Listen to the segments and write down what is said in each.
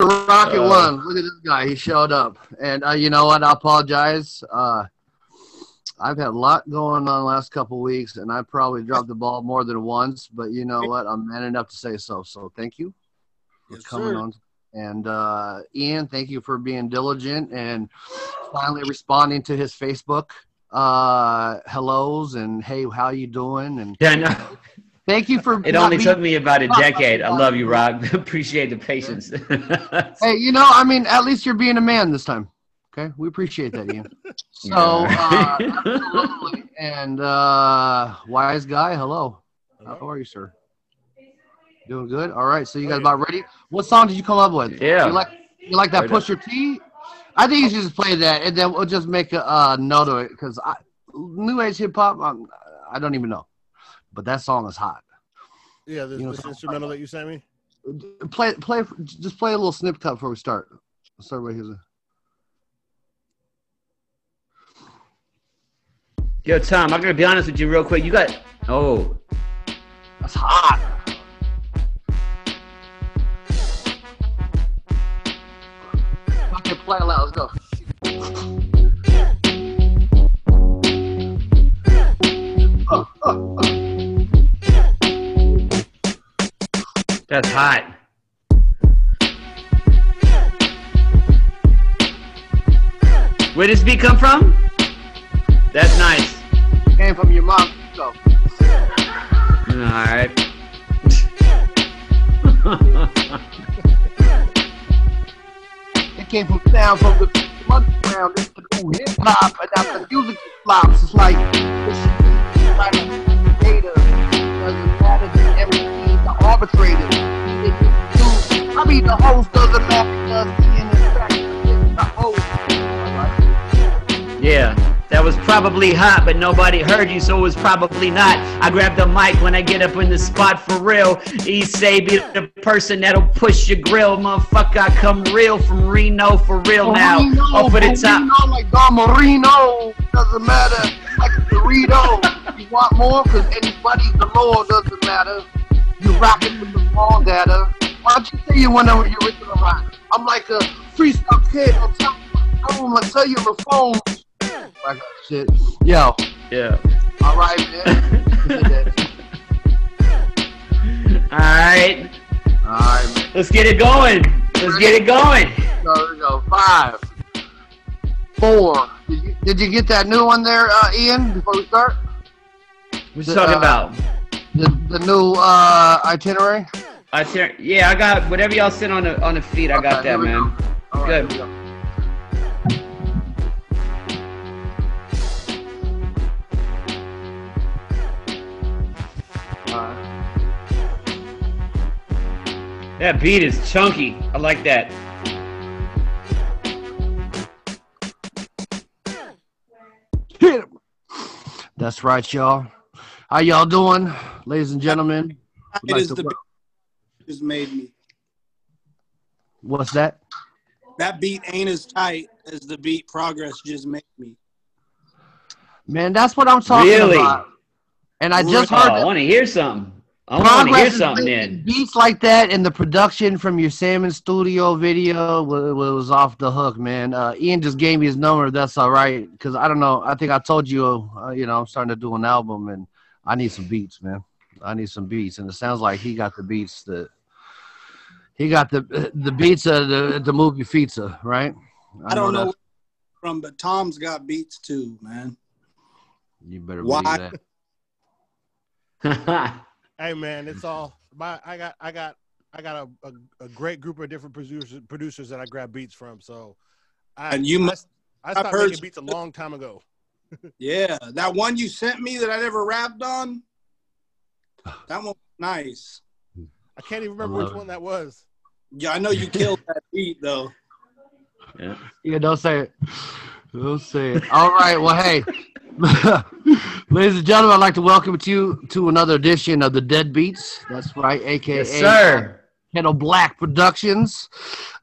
Rocket Uh, One. Look at this guy. He showed up. And uh, you know what? I apologize. Uh, I've had a lot going on the last couple weeks, and I probably dropped the ball more than once. But you know what? I'm man enough to say so. So thank you for Yes, coming sir. on. And uh, Ian, thank you for being diligent and finally responding to his Facebook uh, hellos and hey, how you doing? And Yeah, no, thank you for it only being- took me about a decade. I love you, Rock. Appreciate the patience. Hey, you know, I mean, at least you're being a man this time. Okay, we appreciate that, Ian. So, uh, absolutely. And uh, wise guy, hello. How are you, sir? Doing good. All right. So you guys about ready? What song did you come up with? Yeah. You like you like that Right Pusha T? I think you should just play that, and then we'll just make a uh, note of it because I new age hip hop. um, I don't even know, but that song is hot. Yeah, this, You know, this instrumental that you sent me. Play play just play a little snip cut before we start. Let's start right here. Yo, Tom, I'm gonna be honest with you real quick. You got oh, That's hot. Okay, play it loud. Let's that's hot. Where does beat come from? That's nice. Came from your mom. Go. All right. It came from down from the underground into the hip hop, and now the music flops. It's like this shit is like everything. The arbitrator. It just do. I mean, the host doesn't matter because the. Host. Yeah, that was probably hot, but nobody heard you, so it was probably not. I grab the mic when I get up in the spot for real. East say be the person that'll push your grill, motherfucker. I come real from Reno for real now. Marino, Up for the top. Marino, like Don Marino. Doesn't matter. Like a Dorito. you want more? Because anybody's the law. Doesn't matter. You rocking with the wrong data. Why don't you say you want to your original rock? I'm like a freestyle kid on top of phone. I tell you on the phone. Like shit. Yo. Yeah. All right, man. All right, All right, man. let's get it going. Let's get it going. So there we go. Five. Four. Did you, did you get that new one there, uh, Ian, before we start? What you talking Uh, about? The, the new uh, itinerary? I yeah, I got whatever y'all sent on the on the feed. I got Okay, here that, man. go. Good. here we go. All right. That beat is chunky. I like that. That's right, y'all. How y'all doing, ladies and gentlemen? Would It like is the beat just made me. What's that? That beat ain't as tight as the beat progress just made me. Man, that's what I'm talking Really? about. And I just Oh, heard I that want to hear something. I want to hear something then. beats like that and the production from your Salmon Studio video was, was off the hook, man. Uh, Ian just gave me his number. That's all right, because I don't know. I think I told you, uh, you know, I'm starting to do an album and I need some beats, man. I need some beats, and it sounds like he got the beats that he got the the beats of the the movie Pizza, right? I don't know that. where from, but Tom's got beats too, man. You better Why? believe that. Hey man, it's all my. I got I got I got a, a, a great group of different producers producers that I grab beats from. So I And you must- I I've stopped heard- making beats a long time ago. Yeah, that one you sent me that I never rapped on. That one was nice. I can't even remember which it. one that was. Yeah, I know you killed that beat though. yeah. Yeah, don't say it. Don't say it. All right. Well, hey, ladies and gentlemen, I'd like to welcome you to another edition of the Dead Beats. That's right, aka Yes, sir. Kettle Black Productions.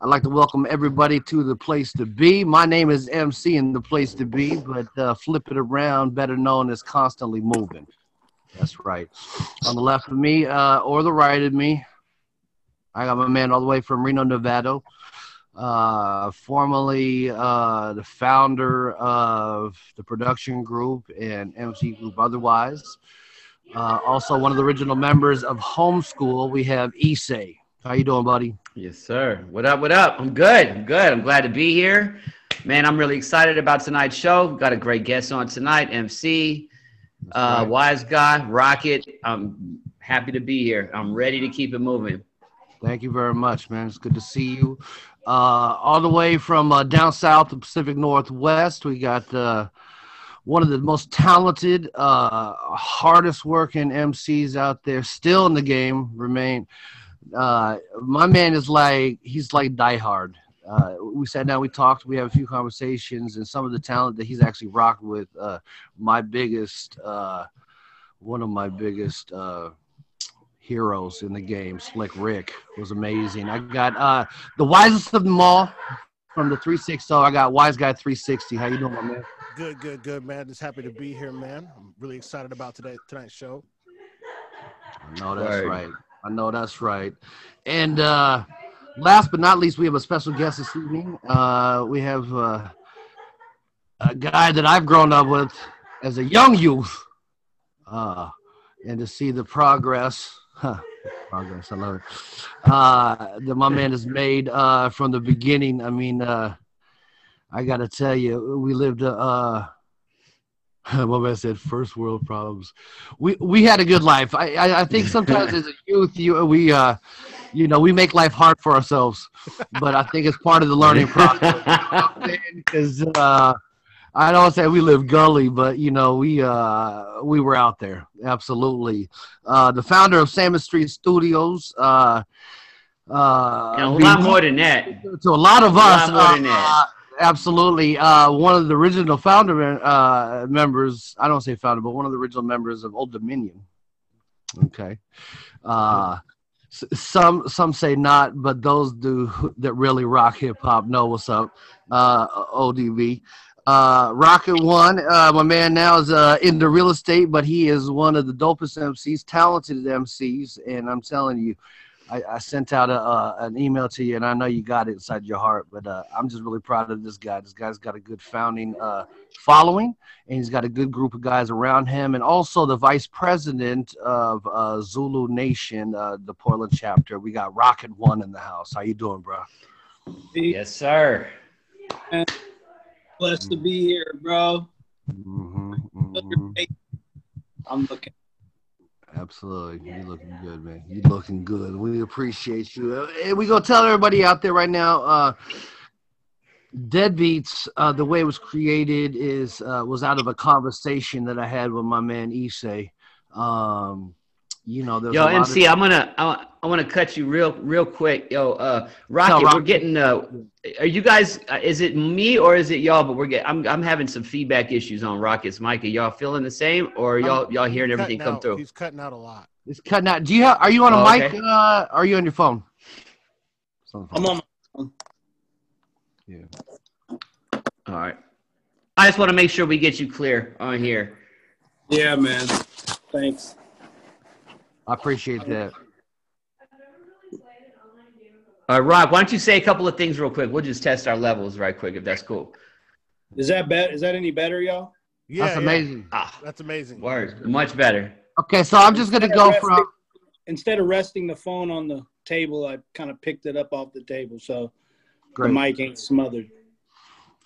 I'd like to welcome everybody to the place to be. My name is MC and the place to be, but uh, flip it around, better known as constantly moving. That's right. On the left of me, uh, or the right of me, I got my man all the way from Reno, Nevada. Uh, formerly uh, the founder of the production group and MC group otherwise. Uh, also one of the original members of Homeschool. We have Issei. How you doing, buddy? Yes, sir. What up? What up? I'm good. I'm good. I'm glad to be here. Man, I'm really excited about tonight's show. we Got a great guest on tonight, MC, uh, right. Wise Guy, Rocket. I'm happy to be here. I'm ready to keep it moving. Thank you very much, man. It's good to see you. Uh, all the way from uh, down south, the Pacific Northwest, we got uh, one of the most talented, uh, hardest working MCs out there, still in the game. Remain. Uh, my man is like he's like diehard. Uh, we sat down, we talked, we have a few conversations, and some of the talent that he's actually rocked with. Uh, my biggest, uh, one of my biggest uh, heroes in the game, Slick Rick, was amazing. I got uh, the wisest of them all from the 360. I got Wise Guy 360. How you doing, my man? Good, good, good, man. Just happy to be here, man. I'm really excited about today tonight's show. I know that's Word. right. I know that's right. And uh, last but not least, we have a special guest this evening. Uh, we have uh, a guy that I've grown up with as a young youth, uh, and to see the progress. Huh, progress, I love it. Uh, that my man has made uh, from the beginning. I mean, uh, I got to tell you, we lived a. Uh, my man said first world problems. We we had a good life. I I, I think sometimes as a youth, you we uh, you know, we make life hard for ourselves, but I think it's part of the learning process. Because uh, I don't say we live gully, but you know, we uh, we were out there absolutely. Uh, the founder of Salmon Street Studios. Uh, uh, And a lot more than that. to a lot of A lot us. more uh, than that. Absolutely. Uh, one of the original founder uh, members, I don't say founder, but one of the original members of Oldominion. Okay. Uh, some some say not, but those do that really rock hip hop know what's up. Uh, ODB. Uh, Rocket One, uh, my man now is uh, into real estate, but he is one of the dopest MCs, talented MCs, and I'm telling you, I, I sent out a, uh, an email to you, and I know you got it inside your heart. But uh, I'm just really proud of this guy. This guy's got a good founding uh, following, and he's got a good group of guys around him, and also the vice president of uh, Zulu Nation, uh, the Portland chapter. We got Rocket One in the house. How you doing, bro? Yes, sir. Blessed to be here, bro. Mm-hmm, mm-hmm. I'm looking. Absolutely. You're looking good, man. You're looking good. We appreciate you. Uh, And we gonna tell everybody out there right now, uh Deadbeats, uh, the way it was created is uh, was out of a conversation that I had with my man Issei. Um, you know, there's Yo, a lot MC, of, I'm gonna I, I want to cut you real real quick. Yo, uh, Rocket, Tell we're getting. Uh, are you guys? Uh, is it me or is it y'all? But we're getting. I'm I'm having some feedback issues on Rocket's mic. Are y'all feeling the same, or y'all y'all hearing everything come out- through? He's cutting out a lot. He's cutting out. Do you have? Are you on a Oh, mic? okay. Uh, are you on your phone? It's on the I'm phone. on. Yeah. All right. I just want to make sure we get you clear on here. Yeah, man. Thanks. I appreciate that. All right, Rock, why don't you say a couple of things real quick? We'll just test our levels right quick if that's cool. Is that bet? Is that any better, y'all? Yeah, That's yeah. amazing. Ah, That's amazing. word, much better. Okay, so I'm just gonna go from. Instead of resting the phone on the table, I kind of picked it up off the table, so Great. the mic ain't smothered.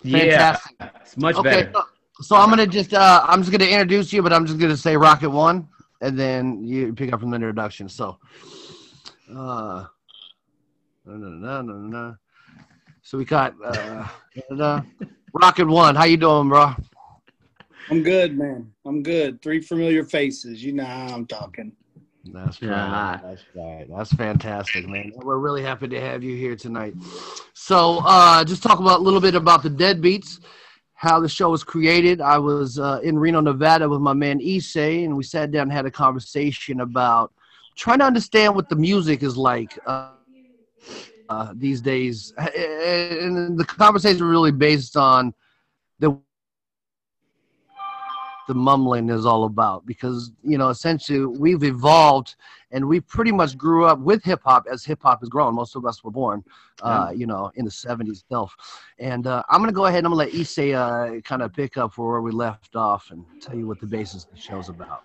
Fantastic. Yeah, it's much Okay, better. so, so I'm gonna just uh, I'm just gonna introduce you, but I'm just gonna say Rocket One, and then you pick up from the introduction. So, uh, no, no, no, no, no. So we got uh, uh, Rocket One. How you doing, bro? I'm good, man. I'm good. Three familiar faces. You know how I'm talking. That's right. Yeah. That's right. That's fantastic, man. We're really happy to have you here tonight. So, uh, just talk about a little bit about the Deadbeats, how the show was created. I was uh, in Reno, Nevada, with my man Issei, and we sat down and had a conversation about trying to understand what the music is like uh, uh, these days. And the conversation really based on the mumbling is all about because you know essentially we've evolved and we pretty much grew up with hip hop as hip hop has grown. Most of us were born, uh, you know, in the '70s itself. And uh, I'm gonna go ahead and I'm gonna let Issei uh, kind of pick up where we left off and tell you what the basis of the show's about.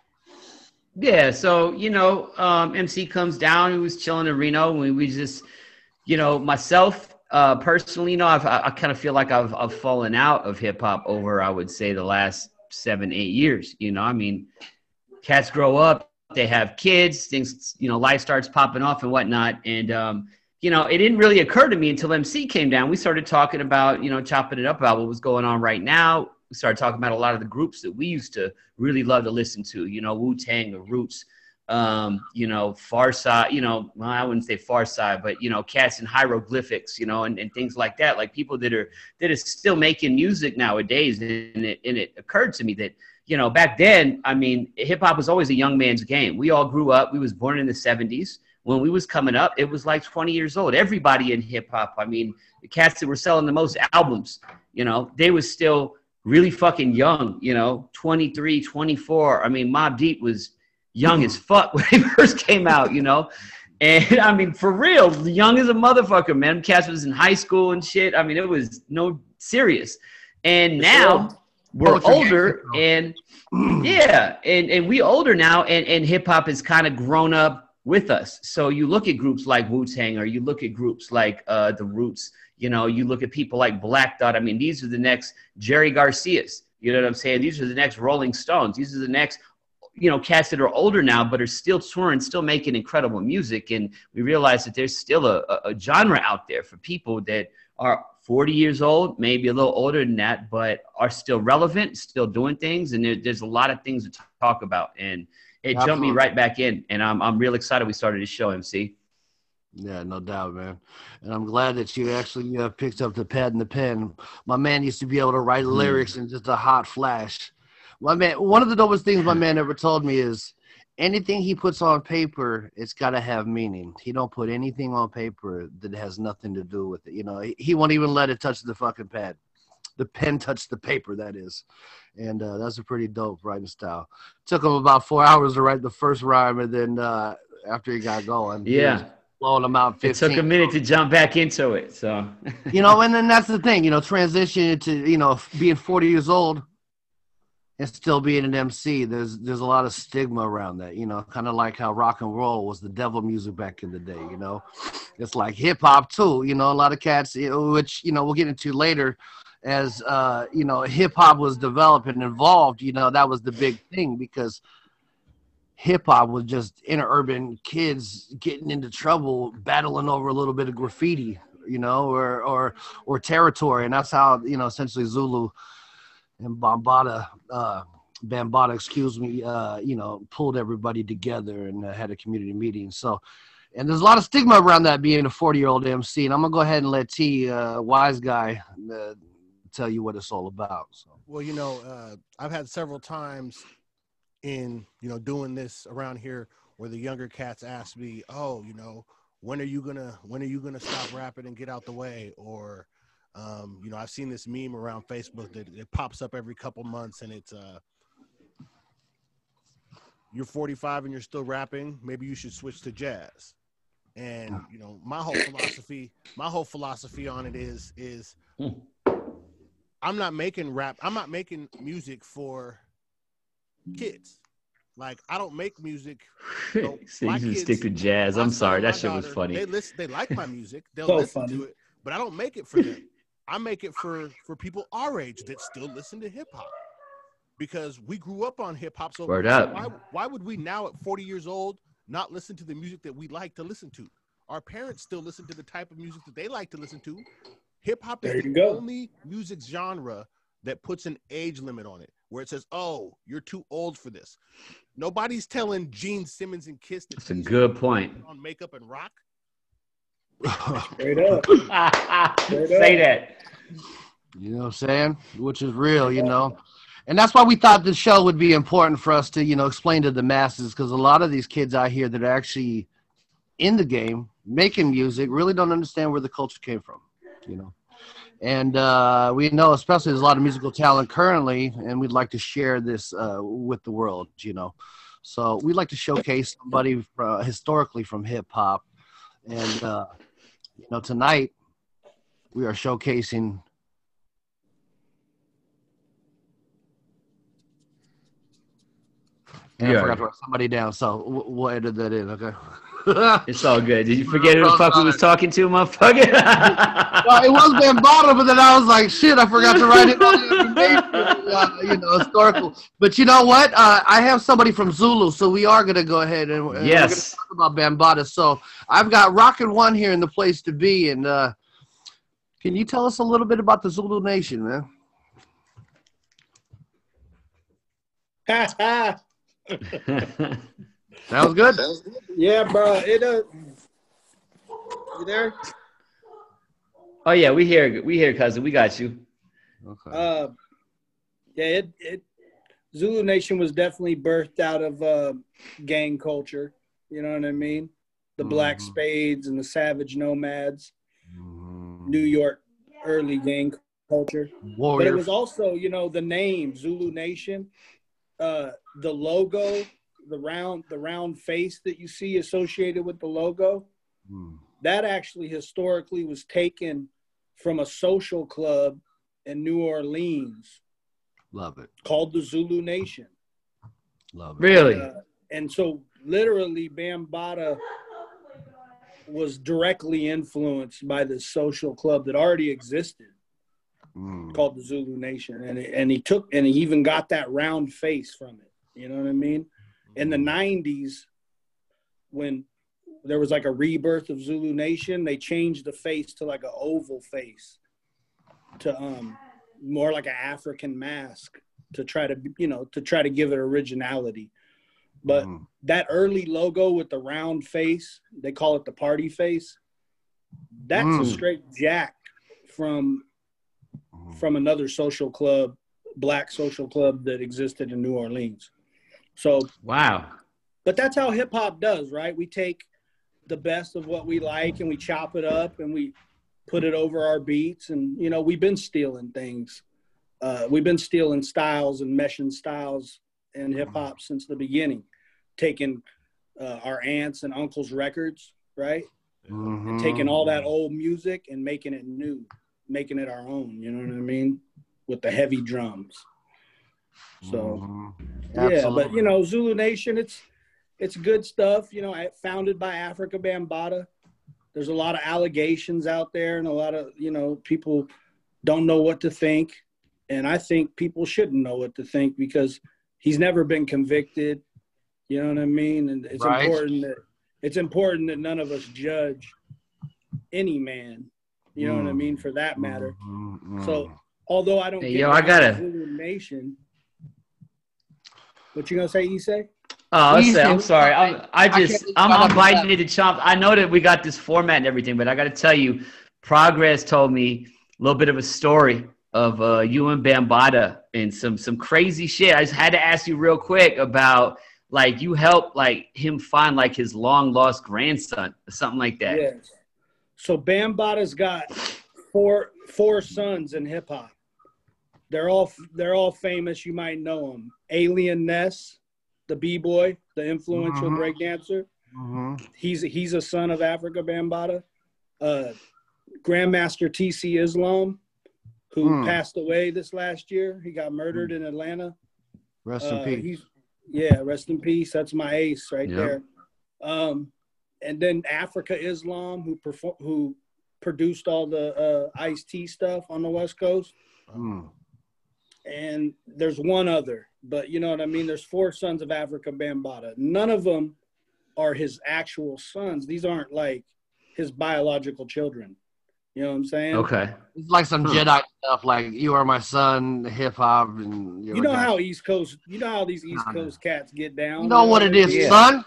Yeah, so you know, um, MC comes down. He was chilling in Reno. We we just, you know, myself uh, personally, you know, I've, I, I kind of feel like I've I've fallen out of hip hop over I would say the last seven eight years. You know, I mean, cats grow up, they have kids, things, you know, life starts popping off and whatnot, and um, you know, it didn't really occur to me until MC came down. We started talking about, you know, chopping it up about what was going on right now we started talking about a lot of the groups that we used to really love to listen to, you know, Wu Tang, The Roots, um, you know, Pharcyde, you know, well, I wouldn't say Pharcyde, but you know, cats and hieroglyphics, you know, and, and things like that. Like people that are that are still making music nowadays. And it and it occurred to me that, you know, back then, I mean, hip hop was always a young man's game. We all grew up, we was born in the 70s. When we was coming up, it was like 20 years old. Everybody in hip hop, I mean, the cats that were selling the most albums, you know, they was still really fucking young, you know, 23, 24. I mean, Mobb Deep was young as fuck when he first came out, you know. And I mean, for real, young as a motherfucker, man. Cass was in high school and shit. I mean, it was no serious. And now we're older and yeah, and, and we older now and, and hip hop has kind of grown up with us. So you look at groups like Wu Tang or you look at groups like uh, The Roots you know, you look at people like Black Thought. I mean, these are the next Jerry Garcias. You know what I'm saying? These are the next Rolling Stones. These are the next, you know, cats that are older now, but are still touring, still making incredible music. And we realize that there's still a, a genre out there for people that are 40 years old, maybe a little older than that, but are still relevant, still doing things. And there, there's a lot of things to talk about. And it Absolutely. jumped me right back in. And I'm, I'm real excited we started this show, MC. Yeah, no doubt, man. And I'm glad that you actually uh, picked up the pad and the pen. My man used to be able to write mm. lyrics in just a hot flash. My man, one of the dopest things my man ever told me is anything he puts on paper, it's got to have meaning. He don't put anything on paper that has nothing to do with it. You know, he, he won't even let it touch the fucking pad. The pen touched the paper, that is. And uh, that's a pretty dope writing style. Took him about four hours to write the first rhyme, and then uh, after he got going, yeah blowing them out 15. It took a minute to jump back into it. So, you know, and then that's the thing, you know, transition to, you know, being 40 years old and still being an MC. There's there's a lot of stigma around that, you know, kind of like how rock and roll was the devil music back in the day, you know. It's like hip hop too, you know, a lot of cats which, you know, we'll get into later as uh, you know, hip hop was developed and involved, you know, that was the big thing because hip hop was just inner urban kids getting into trouble, battling over a little bit of graffiti, you know, or or or territory, and that's how you know essentially Zulu and Bambaataa, uh, Bambaataa, excuse me, uh, you know, pulled everybody together and uh, had a community meeting. So. And there's a lot of stigma around that being a 40 year old MC. And I'm to go ahead and let T, uh, wise guy, uh, tell you what it's all about. So. Well, you know, uh, I've had several times in you know doing this around here where the younger cats ask me oh you know when are you gonna when are you gonna stop rapping and get out the way or um, you know i've seen this meme around facebook that it pops up every couple months and it's uh you're 45 and you're still rapping maybe you should switch to jazz and you know my whole philosophy my whole philosophy on it is is hmm. i'm not making rap i'm not making music for kids. Like I don't make music. So, so you kids, stick to jazz. I'm sorry, that shit daughter, was funny. They listen. They like my music. They'll so listen funny. to it, but I don't make it for them. I make it for for people our age that still listen to hip hop because we grew up on hip hop. So, Word up. why why would we now at 40 years old not listen to the music that we like to listen to? Our parents still listen to the type of music that they like to listen to. Hip hop is the go. only music genre that puts an age limit on it where it says, "Oh, you're too old for this." Nobody's telling Gene Simmons and Kiss That's a good point on makeup and rock. Straight up. Straight Say that. You know what I'm saying? Which is real, you know. And that's why we thought the show would be important for us to, you know, explain to the masses because a lot of these kids out here that are actually in the game making music really don't understand where the culture came from, you know and uh, we know especially there's a lot of musical talent currently and we'd like to share this uh, with the world you know So we'd like to showcase somebody uh, historically from hip hop, and uh, you know tonight we are showcasing. And Yeah. I forgot to write somebody down, so we'll we'll edit that in. Okay. It's all good. Did you forget who the fuck we was talking to, motherfucker? Well, it was Bambaataa, but then I was like, shit, I forgot to write it on the information, uh, you know, historical. But you know what? Uh, I have somebody from Zulu, so we are going to go ahead and, and we're going to Yes. talk about Bambaataa. So I've got Rocket One here in the place to be. And uh, can you tell us a little bit about the Zulu Nation, man? Sounds good? yeah, bro. It uh, you there? oh yeah, we here. We here, cousin. We got you. Okay. Uh, yeah, it, it Zulu Nation was definitely birthed out of uh, gang culture. You know what I mean? The Black Mhm. Spades and the Savage Nomads, Mhm. New York early gang culture. But it was also, you know, the name Zulu Nation, uh, the logo, the round, the round face that you see associated with the logo. Mm. That actually historically was taken from a social club in New Orleans Love it. called the Zulu Nation. Love it. Really? Uh, and so, literally, Bambaataa was directly influenced by this social club that already existed Mm. called the Zulu Nation, and and he took and he even got that round face from it. You know what I mean? In the '90s, when there was like a rebirth of Zulu Nation, they changed the face to like an oval face, to um more like an African mask to try to you know to try to give it originality. But Mm. that early logo with the round face, they call it the party face. That's a Mm. straight jack from Mm. from another social club, black social club that existed in New Orleans. So, Wow. but that's how hip hop does, right? We take the best of what we like and we chop it up and we put it over our beats. And, you know, we've been stealing things. Uh, we've been stealing styles and meshing styles in hip hop since the beginning, taking uh, our aunts and uncles' records, right? Mhm. taking all that old music and making it new, making it our own. You know what I mean? With the heavy drums. So Mhm. yeah, but you know, Zulu Nation, it's it's good stuff. You know, founded by Africa Bambaataa. There's a lot of allegations out there, and a lot of you know people don't know what to think, and I think people shouldn't know what to think because he's never been convicted. You know what I mean? And it's Right. important that it's important that none of us judge any man. You know what I Mm. mean? For that matter. Mhm. So although I don't Hey, yo, I gotta- Nation, what you gonna say, Issei? Oh, I Please say, I'm sorry. I'm, I I just, believe I'm, I I'm biting into chomp. I know that we got this format and everything, but I got to tell you, Progress told me a little bit of a story of uh, you and Bambaataa and some some crazy shit. I just had to ask you real quick about like you helped like him find like his long lost grandson or something like that. Yes. So Bambaataa's got four four sons in hip hop. They're all they're all famous. You might know them. Alien Ness, the b boy, the influential Mhm. breakdancer. Mhm. He's he's a son of Africa Bambaataa. Uh, Grandmaster TC Islam, who Hmm. passed away this last year. He got murdered in Atlanta. Rest Uh, in peace. yeah, rest in peace. That's my ace right Yep. there. Um, and then Africa Islam, who perform, who produced all the uh, Ice T stuff on the West Coast. Mm. And there's one other, but you know what I mean. There's four sons of Africa Bambaataa. None of them are his actual sons. These aren't like his biological children. You know what I'm saying? Okay. It's like some hmm. Jedi stuff, like "You Are My Son," hip hop, and You know how East Coast, you know how these East Nah, nah. Coast cats get down. you know what it is, Yeah. son.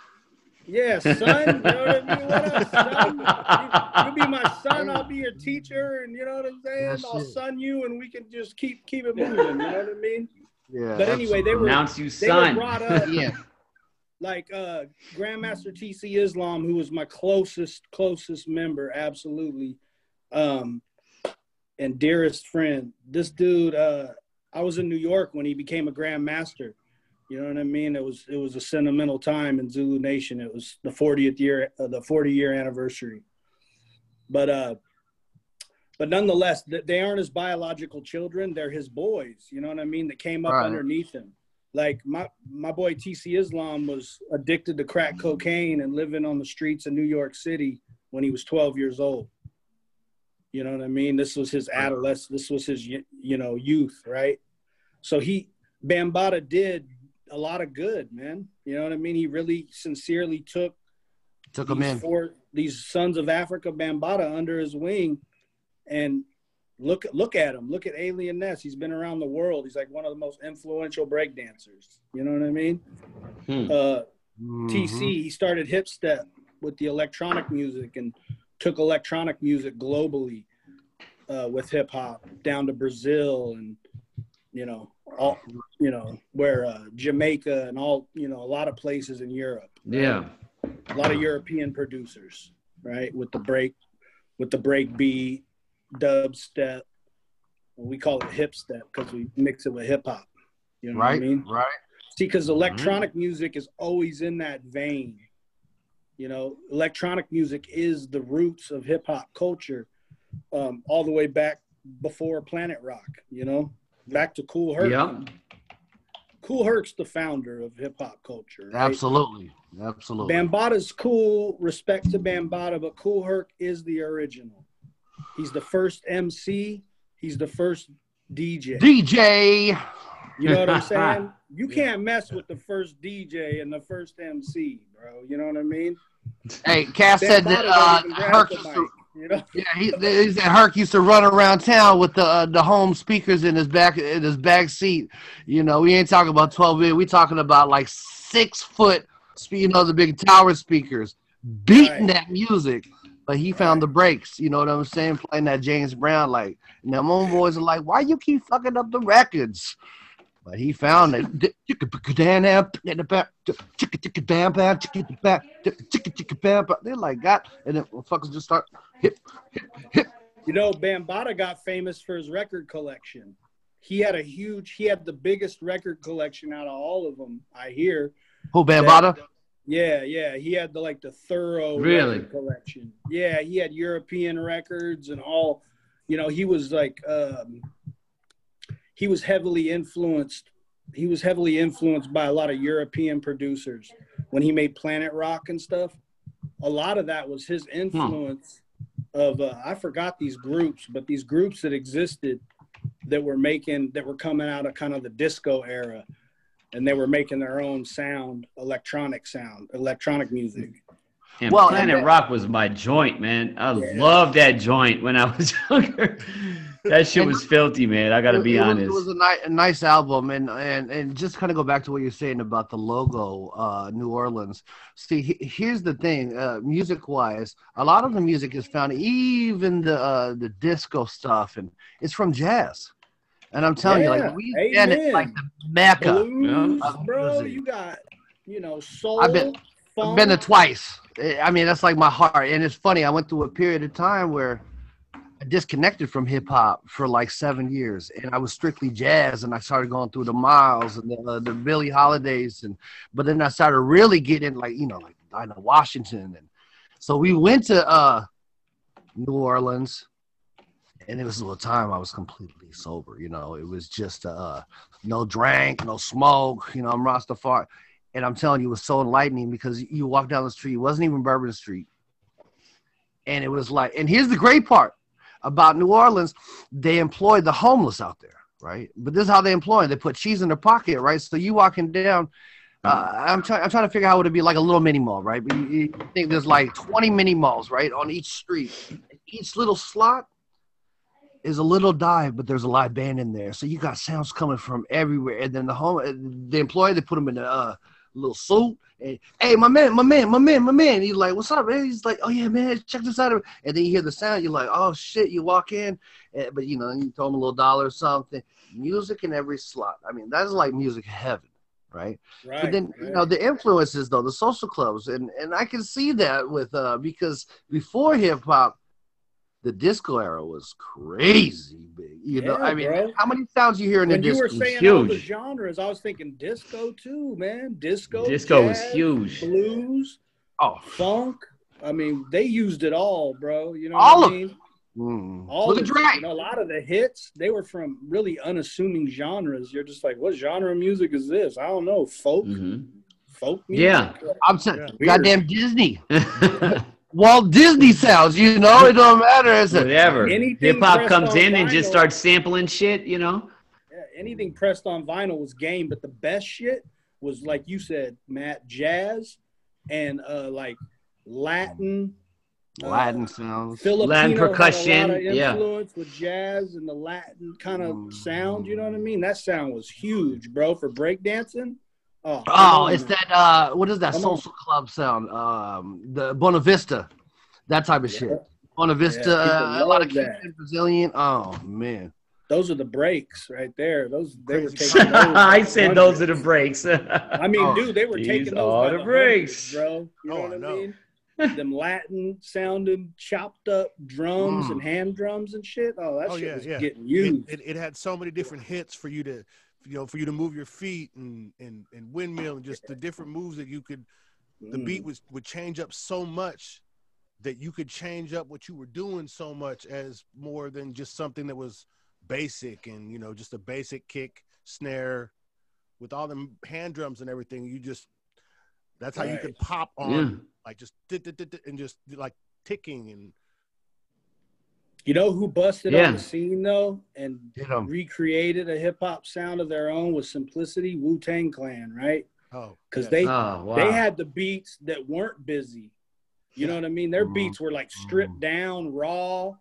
Yeah, son. You know what I mean? What up, son? You, you be my son, I'll be your teacher, and you know what I'm saying? That's I'll it. son you, and we can just keep keep it moving. You know what I mean? Yeah. But anyway, they were Announce you they were son. brought up yeah. like uh, Grandmaster TC Islam, who was my closest closest member, absolutely, um, and dearest friend. This dude, uh, I was in New York when he became a Grandmaster, You know what I mean? It was it was a sentimental time in Zulu Nation. It was the 40th year, uh, the 40 year anniversary. But uh, but nonetheless, they aren't his biological children. They're his boys. You know what I mean? That came up right. underneath him. Like my my boy TC Islam was addicted to crack cocaine and living on the streets of New York City when he was 12 years old. You know what I mean? This was his adolescence. This was his you know youth, right? So he Bambaataa did a lot of good, man. You know what I mean? He really sincerely took took them in four, these sons of Africa Bambaataa under his wing, and look look at him. Look at Alien Ness. He's been around the world. He's like one of the most influential break dancers. You know what I mean? Hmm. Uh, mm-hmm. TC. He started hip step with the electronic music and took electronic music globally uh, with hip hop down to Brazil and you know all you know where uh, Jamaica and all you know a lot of places in Europe. Right? Yeah, a lot of European producers, right? With the break, with the break beat, dubstep. We call it hip step because we mix it with hip hop. You know right, what I mean? Right. See, because electronic mm-hmm. music is always in that vein. You know, electronic music is the roots of hip hop culture, um, all the way back before Planet Rock. You know, back to Kool Herc. Yeah. Kool Herc's the founder of hip hop culture. Right? Absolutely. Absolutely. Bambaataa's cool, respect to Bambaataa, but Kool Herc is the original. He's the first MC. He's the first DJ. DJ. You know what I'm saying? You can't mess with the first DJ and the first MC, bro. You know what I mean? Hey, Cass said that uh, Herc used to, you know? yeah, he, he said Herc used to run around town with the uh, the home speakers in his back in his back seat. You know, we ain't talking about 12 inch. We talking about like six foot, you know, the big tower speakers beating right. that music. But he found the breaks. You know what I'm saying? Playing that James Brown like. Them old boys are like, why you keep fucking up the records? But he found it. They're like, God, and then motherfuckers just start hip, hip, hip. You know, Bambaataa got famous for his record collection. He had a huge, he had the biggest record collection out of all of them, I hear. Who, Bambaataa? Yeah, yeah. He had the like the thorough really collection. Yeah, he had European records and all. You know, he was like um, he was heavily influenced he was heavily influenced by a lot of European producers when he made Planet Rock and stuff. A lot of that was his influence hmm. Of uh, I forgot these groups, but these groups that existed that were making that were coming out of kind of the disco era and they were making their own sound, electronic sound, electronic music. And well, Planet and, Rock was my joint, man. I yeah. loved that joint when I was younger that shit was filthy, man. I gotta be it honest. Was, it was a, ni- a nice album, and and and just kind of go back to what you're saying about the logo, uh, New Orleans. See, he, here's the thing, uh, music wise, a lot of the music is found, even the uh, the disco stuff, and it's from jazz. And I'm telling yeah, you, like we get it like the mecca, Blues, bro. You got you know soul. I've been, I've been there twice. I mean, that's like my heart, and it's funny. I went through a period of time where disconnected from hip hop for like seven years, and I was strictly jazz. And I started going through the Miles and the, uh, the Billie Holidays, and but then I started really getting like you know like Dinah Washington, and so we went to uh, New Orleans, and it was a little time I was completely sober. You know, it was just uh, no drink, no smoke. You know, I'm Rastafari, and I'm telling you, it was so enlightening because you walk down the street, it wasn't even Bourbon Street. And it was like, and here's the great part about New Orleans, they employ the homeless out there, right? But this is how they employ them. They put cheese in their pocket, right? So you walking down, uh, I'm trying. I'm trying to figure out how it would be like a little mini mall, right? But you, you, think there's like 20 mini malls, right, on each street. Each little slot is a little dive, but there's a live band in there, so you got sounds coming from everywhere. And then the home, the employee, they put them in a uh, little suit and, hey, my man, my man, my man, my man. He's like, what's up, man? He's like, oh yeah, man, check this out. And then you hear the sound, you're like, oh shit. You walk in, and, but you know, you throw him a little dollar or something. Music in every slot. I mean, that's like music heaven, right? Right. But then right. you know the influences though, the social clubs, and and I can see that with uh because before hip hop, the disco era was crazy big. You know, I mean, bro. how many sounds you hear in when the disco? You were saying huge. all the genres, I was thinking disco too, man. Disco, disco jazz, is huge. Blues, oh, funk. I mean, they used it all, bro. You know, all of I mean? Mm. All Look the, at You know, a lot of the hits they were from really unassuming genres. You're just like, what genre of music is this? I don't know, folk, mm-hmm. folk music. Yeah, I'm saying, yeah. goddamn Disney. Walt Disney sounds, you know, it don't matter. It's whatever. Hip hop comes in vinyl, and just starts sampling shit, you know. Yeah, anything pressed on vinyl was game, but the best shit was like you said, Matt, jazz and uh like Latin Latin sounds, Filipino Latin percussion, yeah, influence with jazz and the Latin kind of mm. sound. You know what I mean? That sound was huge, bro, for breakdancing. Oh, oh it's that uh, what is that Come social on. club sound? Um, the Buena Vista, that type of yeah. shit. Buena Vista, yeah, uh, a lot of Cuban, Brazilian. Oh man. Those are the breaks right there. Those they were taking. I said those are the breaks. I mean, oh, dude, they were taking those are the breaks, bro. You know oh, what I mean? them Latin sounding chopped up drums mm. and hand drums and shit. Oh, that oh, shit yeah, was yeah. getting used. It, it, it, had so many different hits for you to, you know, for you to move your feet and and, and windmill and just the different moves that you could. The mm. beat was would change up so much that you could change up what you were doing so much as more than just something that was basic and you know just a basic kick snare with all the hand drums and everything. You just that's how right. you could pop on. Yeah like just and just like ticking and. You know who busted yeah. on the scene though and recreated a hip hop sound of their own with Simplicity Wu Tang Clan, right? Oh, because they oh, wow. they had the beats that weren't busy. You know what I mean? Their mm-hmm. beats were like stripped mm-hmm. down, raw,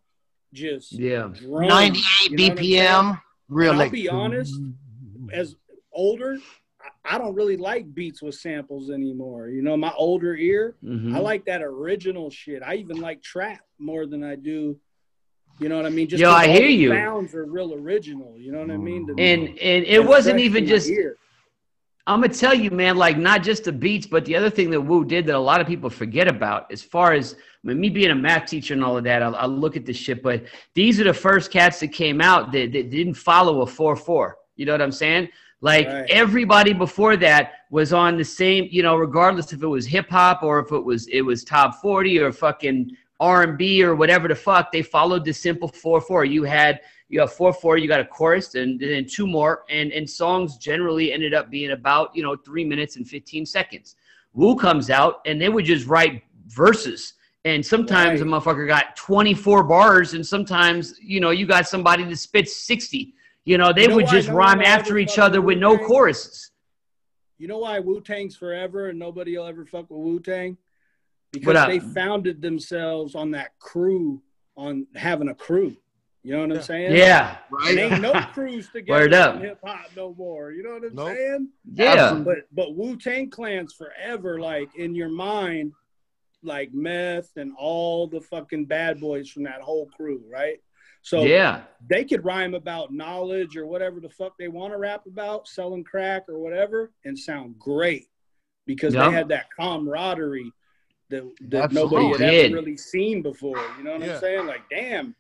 just yeah, drums, 98 you know BPM. Really? I'll be honest, as older, I don't really like beats with samples anymore. You know, my older ear, mm-hmm. I like that original shit. I even like trap more than I do. You know what I mean? Just Yo, I hear you. Sounds are real original. You know what I mean? To and and it wasn't even just. I'm gonna tell you, man. Like not just the beats, but the other thing that Wu did that a lot of people forget about, as far as I mean, me being a math teacher and all of that, I, look at this shit. But these are the first cats that came out that, that didn't follow a four four. You know what I'm saying? Like right. everybody before that was on the same, you know, regardless if it was hip hop or if it was it was top 40 or fucking R&B or whatever the fuck, they followed the simple 4/4. You had you have 4/4, you got a chorus and then two more and and songs generally ended up being about, you know, 3 minutes and 15 seconds. Wu comes out and they would just write verses. And sometimes right. a motherfucker got 24 bars, and sometimes, you know, you got somebody that spits 60. You know, they you know would just rhyme after each other with no choruses. You know why Wu Tang's forever and nobody will ever fuck with Wu Tang? Because they founded themselves on that crew, on having a crew. You know what I'm saying? Yeah. Right. ain't no crews together in hip hop no more. You know what I'm nope. saying? Yeah. But but Wu Tang Clan's forever like in your mind, like meth and all the fucking bad boys from that whole crew, right? So yeah, they could rhyme about knowledge or whatever the fuck they want to rap about, selling crack or whatever, and sound great because yep. they had that camaraderie that, that nobody had ever really seen before. You know what yeah. I'm saying? Like, damn,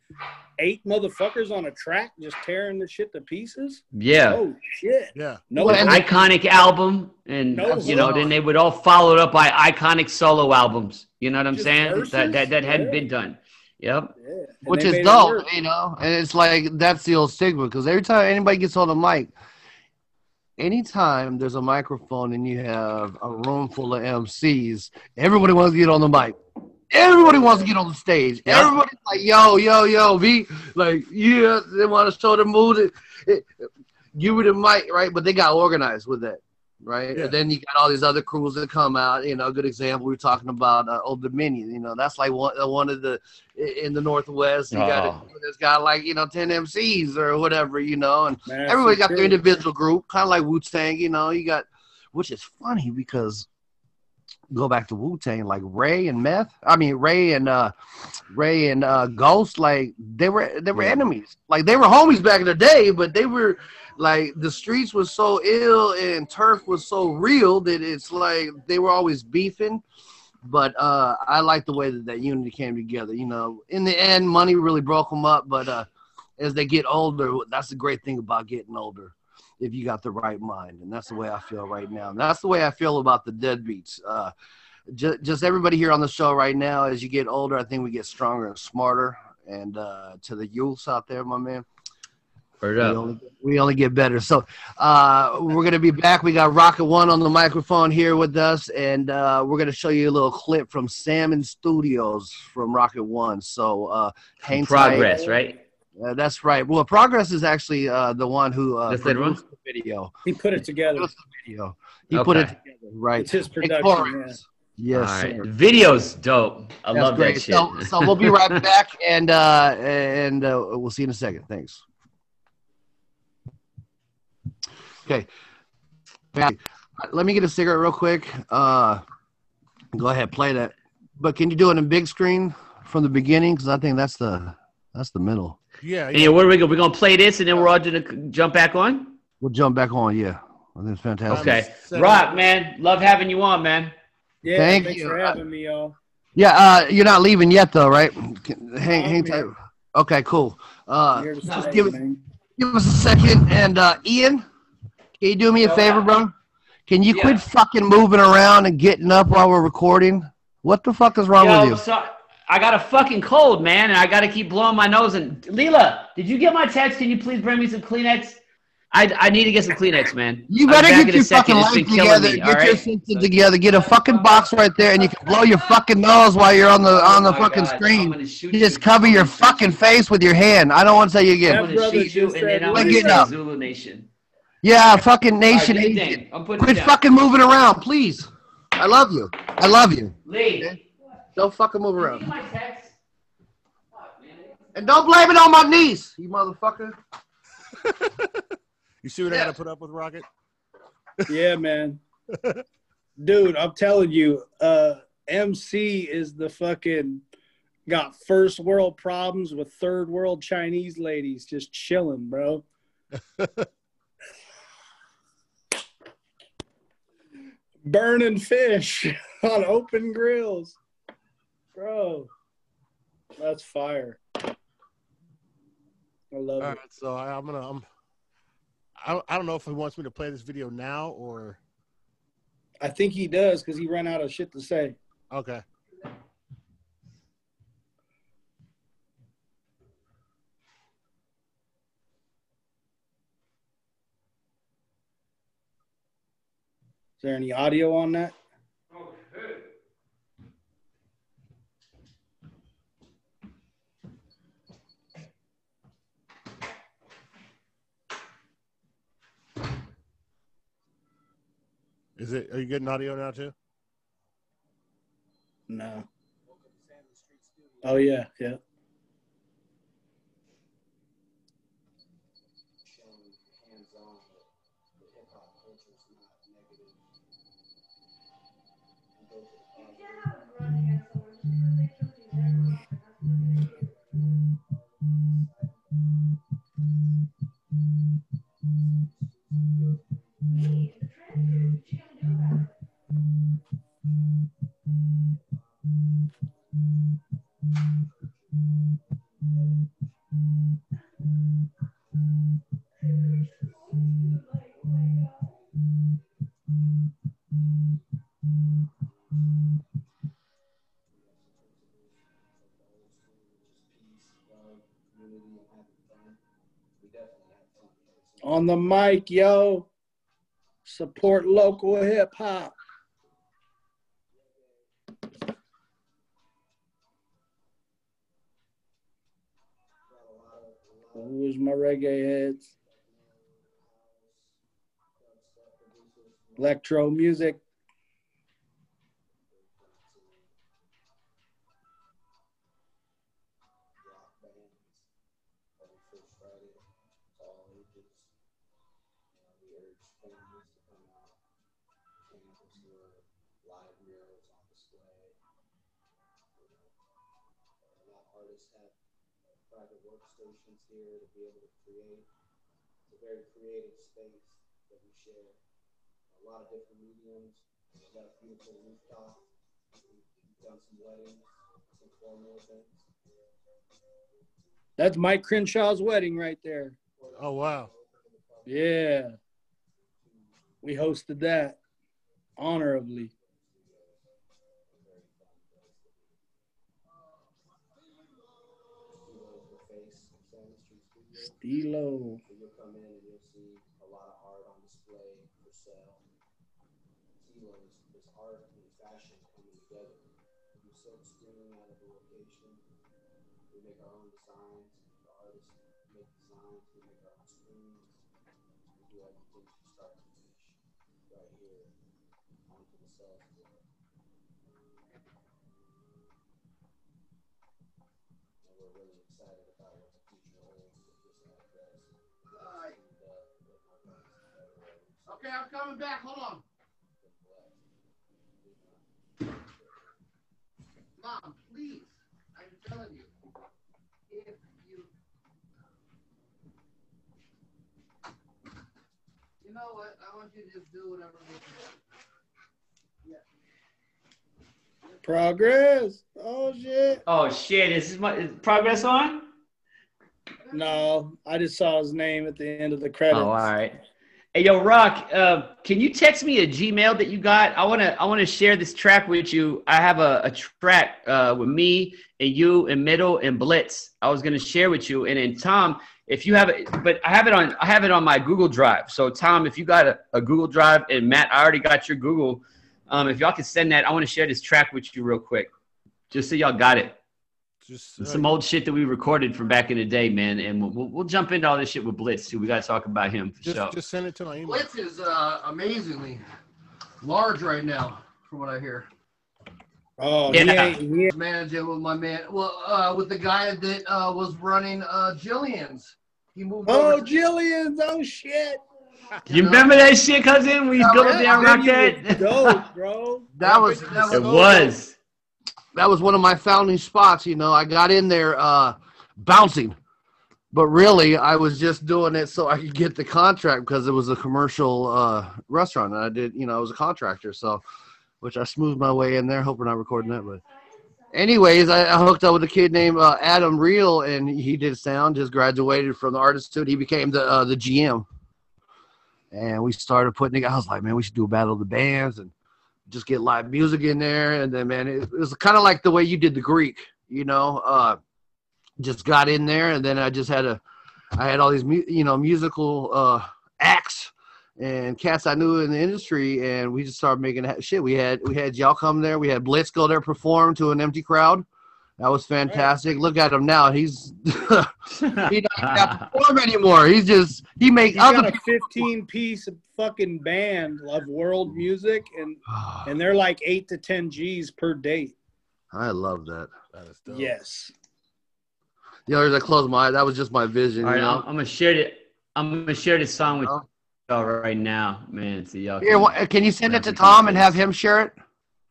eight motherfuckers on a track just tearing the shit to pieces. Yeah. Oh shit. Yeah. No well, iconic album, and no you know, then they would all follow it up by iconic solo albums. You know what I'm just saying? Verses? That that that hadn't been done. Yep. Yeah. Which is dope, you know, and it's like that's the old stigma because every time anybody gets on the mic, anytime there's a microphone and you have a room full of MCs, everybody wants to get on the mic. Everybody wants to get on the stage. Yep. Everybody's like, yo, yo, yo, V, like, yeah, they want to show the mood. It, it, give it the mic, right? But they got organized with that right? Yeah. And then you got all these other crews that come out. You know, a good example we were talking about uh, Oldominion. You know, that's like one uh, one of the in the Northwest. You oh. got it. It's got like you know ten MCs or whatever. You know, and Man, everybody got their individual group, kind of like Wu Tang. You know, you got which is funny because go back to Wu Tang, like Ray and Meth. I mean Ray and uh Ray and uh Ghost, like they were they were yeah. enemies. Like they were homies back in the day, but they were like the streets was so ill and turf was so real that it's like they were always beefing. But uh I like the way that that unity came together. You know, in the end, money really broke them up, but uh as they get older, that's the great thing about getting older. If you got the right mind, and that's the way I feel right now, and that's the way I feel about the deadbeats. Uh, just, just everybody here on the show right now, as you get older, I think we get stronger and smarter. And uh, to the youths out there, my man, Word we only, we only get better. So uh, we're gonna be back. We got Rocket One on the microphone here with us, and uh, we're gonna show you a little clip from Salmon Studios from Rocket One. So uh, hang tight. Progress, right? Uh, that's right. Well, Progress is actually uh, the one who uh, produced the video. He put it together. Produced the video. He put it together, right? It's his production. chorus. Yes, All right. sir. Video's dope. I That's love great. that shit. So, so we'll be right back, and uh, and uh, we'll see you in a second. Thanks. Okay. Back. Let me get a cigarette real quick. Uh, go ahead, play that. But can you do it in big screen from the beginning? Because I think that's the that's the middle. Yeah, And yeah. yeah, where we go? We're gonna play this, and then we're all gonna jump back on. We'll jump back on. Yeah, I think it's fantastic. Okay, set Rock, man, love having you on, man. Yeah, Thank thanks you. for having me, y'all. Yeah, uh, you're not leaving yet, though, right? Hang, hang tight. Okay, cool. Uh, I'm here to just give, man. give us a second. And uh, Ian, can you do me a Oh, favor, yeah. bro? Can you Yeah. quit fucking moving around and getting up while we're recording? What the fuck is wrong Yo, with you? so I got a fucking cold, man, and I got to keep blowing my nose. And Leela, did you get my text? Can you please bring me some Kleenex? I, I need to get some Kleenex, man. You better get your fucking It's life together. me, get all your right? senses together. Get a fucking box right there, and you can blow your fucking nose while you're on the oh on the Oh fucking God, screen. You just cover I'm your fucking face with your hand. I don't want to say you I'm again. That gonna brother shoot you, just and then said, I'm gonna getting up." Zulu Nation. Yeah, fucking nation. do your agent. I'm putting Quit it fucking moving around, please. I love you. I love you. Lee, Don't fucking move around. get my text? Fuck, man. And don't blame it on my niece, you motherfucker. You see what I Yeah. got to put up with, Rocket? Yeah, man. Dude, I'm telling you, uh, MC is the fucking got first world problems with third world Chinese ladies just chilling, bro. Burning fish on open grills. Bro, that's fire. I love All it. right, so I, I'm gonna. I'm, I, I don't know if he wants me to play this video now or I think he does because he ran out of shit to say. okay. There any audio on that? Is it? Are you getting audio now too? No. Oh yeah, yeah. Thank mm -hmm. you. On the mic, yo. Support local hip hop. Who's my reggae heads? Electro music. Here to be able to create. It's a very creative space that we share. A lot of different mediums. We've got a beautiful rooftop. We've done some weddings, some formal events. That's Mike Crenshaw's wedding right there. Oh wow. Yeah. We hosted that honorably. Stilo. Okay, I'm coming back. Hold on. Mom, please. I'm telling you. If you. You know what? I want you to just do whatever makes you happy. Progress. Oh shit. Oh shit! Is this my is progress on? No, I just saw his name at the end of the credits. Oh, all right. Hey, yo, Rock, uh, can you text me a Gmail that you got? I wanna, I wanna share this track with you. I have a, a track uh, with me and you and Middle and Blitz. I was gonna share with you, and then Tom, if you have it, but I have it on, I have it on my Google Drive. So Tom, if you got a, a Google Drive, and Matt, I already got your Google. Um, if y'all can send that, I want to share this track with you real quick, just so y'all got it. Just uh, Some old shit that we recorded from back in the day, man, and we'll, we'll, we'll jump into all this shit with Blitz too. We got to talk about him for just, sure. just send it to my email. Blitz is uh, amazingly large right now, from what I hear. Oh, Yeah. he ain't, Managing with my man, well, uh, with the guy that uh, was running uh, Jillian's. He moved Oh, over. to- Jillian's. Oh shit. You remember that shit, cousin? We Yeah, go man, down I rock that. was dope, bro. that was that It was was. That was one of my founding spots. You know, I got in there uh, bouncing, but really, I was just doing it so I could get the contract because it was a commercial uh, restaurant, and I did. You know, I was a contractor, so which I smoothed my way in there. Hope we're not recording that, but. Anyways, I, I hooked up with a kid named uh, Adam Reel, and he did sound. Just graduated from the Art institute. He became the uh, the GM, and we started putting. I was like, man, we should do a battle of the bands and just get live music in there. And then, man, it, was kind of like the way you did the Greek, you know. Uh, just got in there, and then I just had a, I had all these, mu- you know, musical uh, acts and cats I knew in the industry, and we just started making shit. We had we had y'all come there. We had Blitz go there perform to an empty crowd. That was fantastic. Look at him now. He's he doesn't have to perform anymore. He's just he make He's other got a 15 piece fucking band of world mm. music, and ah. and they're like eight to 10 G's per date. I love that. That is dope. Yes. You know, as I close my eyes, that was just my vision. All right, you I'm. I'm gonna share it. I'm gonna share this song with Oh. y'all right now, man. So y'all. Here, can- wha- can you send it to Tom and have him share it?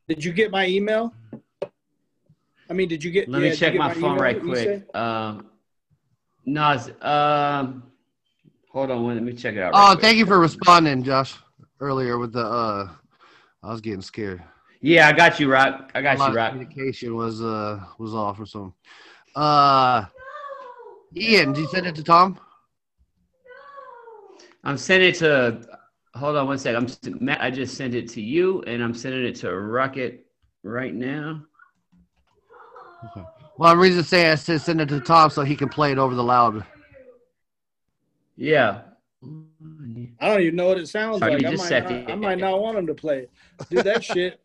Did you get my email? I mean, did you get? Let yeah, me check get my phone email, right quick. Um, no, it's, um, hold on. Let me check it out. Oh, right quick. thank you for responding, Josh. Earlier with the, uh, I was getting scared. Yeah, I got you, Rock. I got My you, Rock. communication was uh was off or something. Uh, Ian, did you send it to Tom? I'm sending it to. Hold on one sec. I'm Matt. I just sent it to you, and I'm sending it to Rocket right now. Well, I'm reason saying I said send it to Tom so he can play it over the loud. Yeah. I don't even know what it sounds Sorry, like. I might, not, second. I might not want him to play it. Dude, that shit,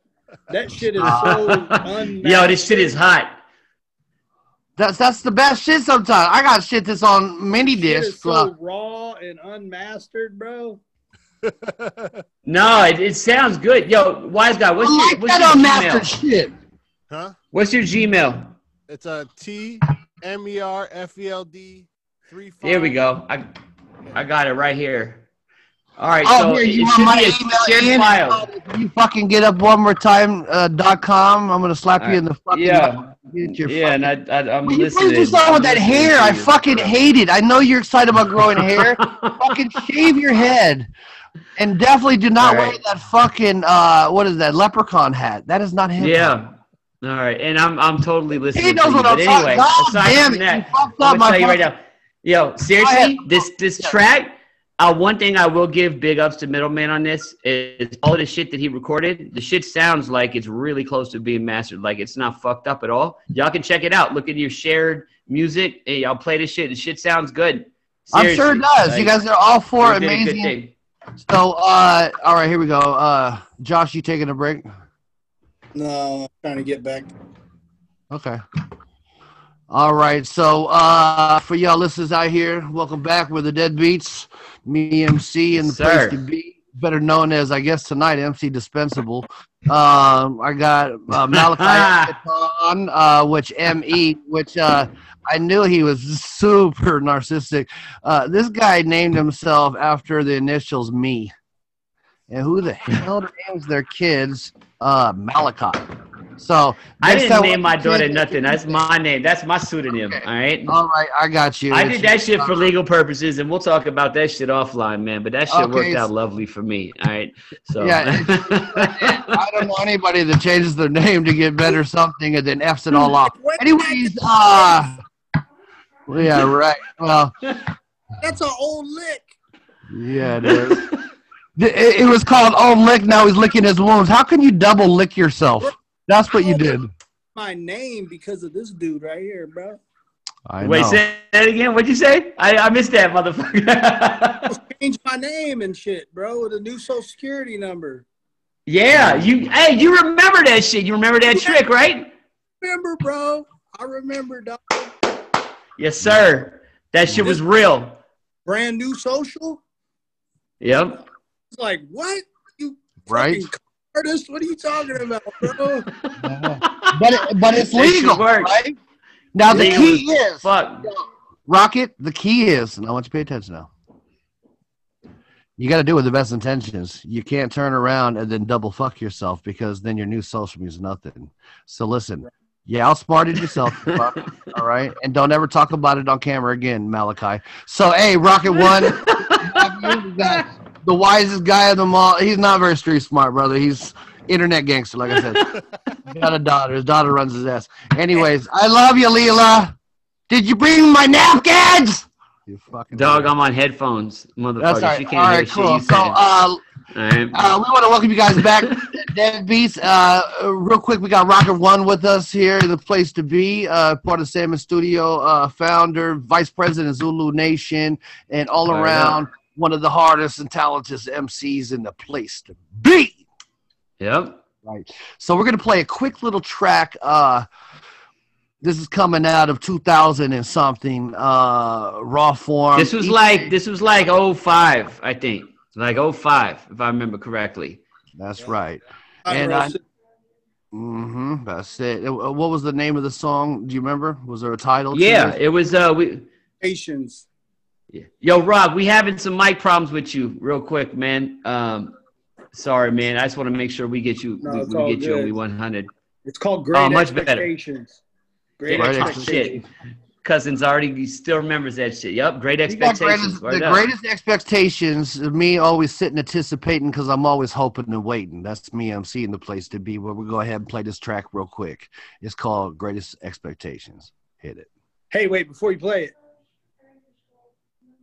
that shit is so unmatched. Yo, this shit is hot. That's that's the best shit. Sometimes I got shit that's on mini Shit disc. so uh, raw and unmastered, bro. No, it, it sounds good. Yo, wise guy, what's I your like what's that your unmastered Gmail? shit. huh? What's your Gmail? It's a T M E R F E L D three five. Here we go. I I got it right here. All right, Oh, so here, you it want should my email shared in? file. You fucking get up one more time uh, dot com, I'm gonna slap you in the fucking Yeah, Get your yeah, and I, I I'm Will you listening. please do something with that hair? I you. fucking hate it. I know you're excited about growing hair. fucking shave your head. And definitely do not All wear that fucking uh what is that leprechaun hat. That is not him. Yeah, All right, and I'm I'm totally listening. He knows to you. what I'm anyway, talking. God aside damn from it, that, I'm up gonna my tell you right now. Yo, seriously, this this track. Uh, one thing I will give big ups to Middleman on this is all the shit that he recorded. The shit sounds like it's really close to being mastered. Like it's not fucked up at all. Y'all can check it out. Look at your shared music. Hey, y'all play this shit. The shit sounds good. I'm sure it does. like, you guys are all four you did a good amazing. So, uh, all right, here we go. Uh, Josh, you taking a break? No, I'm trying to get back. Okay. All right. So, uh, for y'all listeners out here, welcome back. We're the Deadbeats, me, MC, and the Sir. place to be, better known as, I guess, tonight, MC Dispensable. Um, I got uh, Malachi on, uh, which ME, which uh, I knew he was super narcissistic. Uh, this guy named himself after the initials me. And who the hell names their kids uh, Malachi? So I didn't name my daughter kids- nothing. That's my name. That's my pseudonym. Okay. All right. All right, I got you. I It's- did that shit for legal purposes, and we'll talk about that shit offline, man. But that shit Okay, worked out lovely for me. All right. So Yeah, I don't know anybody that changes their name to get better something and then f's it all off. Anyways, uh, yeah, right. Well, That's an old lick. yeah, it is. It, it was called "Oh Lick." Now he's licking his wounds. How can you double lick yourself? That's what you did. My name because of this dude right here, bro. I Wait, know. say that again. What'd you say? I, I missed that, motherfucker. Change my name and shit, bro, with a new social security number. yeah, you. Hey, you remember that shit? You remember that trick, right? Remember, bro? I remember, dog. Yes, sir. That shit was real. Brand new social. Yep. It's like what? You Right? fucking artist? What are you talking about, bro? But it, but it's legal, works. right? Now the Legal key is Fuck. Rocket, the key is, and I want you to pay attention now. You got to do it with the best intentions. You can't turn around and then double fuck yourself because then your new social means nothing. So listen, you outsmarted yourself, fuck, all right? And don't ever talk about it on camera again, Malachi. So, hey, Rocket One, you got the wisest guy of them all. He's not very street smart, brother. He's internet gangster, like I said. got a daughter. His daughter runs his ass. Anyways, I love you, Leela. Did you bring my napkins? You fucking Dog, I'm on headphones, motherfucker. That's all right. You All can't hear right, shit cool. you So, uh, All right. uh, we want to welcome you guys back, Deadbeats. Uh, real quick, we got Rocket One with us here, the place to be. Uh, part of Salmon Studio, uh, founder, vice president, Zulu Nation, and all around one of the hardest and talented MCs in the place to be. Yep. Right. So we're gonna play a quick little track. Uh, this is coming out of 2000 and something. Uh, raw form. This was like this was like 05, I think. Like 05, if I remember correctly. That's right. I And I- Mm-hmm. That's it. Uh, What was the name of the song? Do you remember? Was there a title? to Yeah, it? it was uh we Patience. Yo, Rob, we having some mic problems with you, real quick, man. Um, sorry, man. I just want to make sure we get you, No, we, it's we all get you on good. we 100. It's called Great Oh, much better. Expectations. Great Great Expectations. Shit, cousins already he still remembers that shit. Yep, great expectations. greatest, Word the up. greatest expectations of me always sitting anticipating because I'm always hoping and waiting. That's me. I'm seeing the place to be. But we'll go ahead and play this track real quick. It's called Greatest Expectations. Hit it. Hey, wait, before you play it,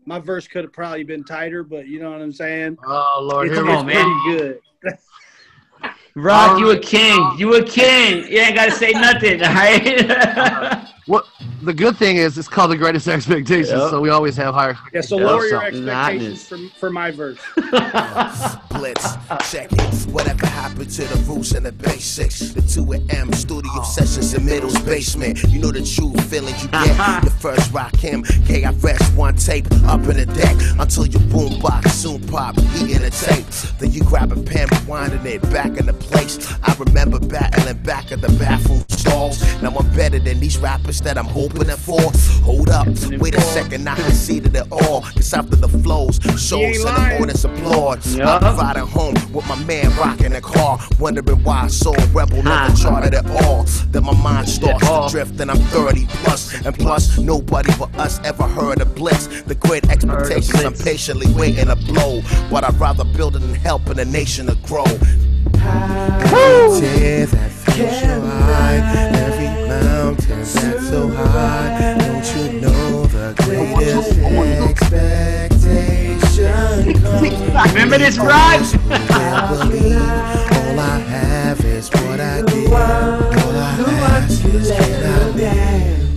my verse could have probably been tighter, but you know what I'm saying? Oh Lord, It's, Come here on, we it's man. pretty good. Rob, you a king. You a king. You ain't gotta say nothing, all right? Uh-huh. What the good thing is, it's called the Greatest Expectations, Yep. so we always have higher. Yeah, so Yeah, lower your expectations for, for my verse. Blitz, check it. Whatever happened to the roots and the basics? The 2 a.m. studio sessions in Middle's basement. You know the true feeling you get. the first rock him, KRS one tape up in the deck until your boombox soon pop, eating a tape. Then you grab a pen, rewinding it back in the place. I remember battling back at the bathroom stalls. Now I'm better than these rappers that I'm opening for. Hold up, wait a second, I can conceded it all. Cause after the flows, shows ain't and lying. the audience applaud. Yup. I'm riding home with my man rocking the car, wondering why I saw Rebel never Huh. charted at all. Then my mind starts Yeah. to drift, and I'm 30 plus, and plus nobody but us ever heard of Blitz. The great expectations, I'm patiently waiting to blow, but I'd rather build it than helping a nation to grow. Tear that can hide every mountain that's so high. Don't you know the greatest expectation comes? Remember this, Rod? Can't believe all I have is what I did. All I ask is can I live?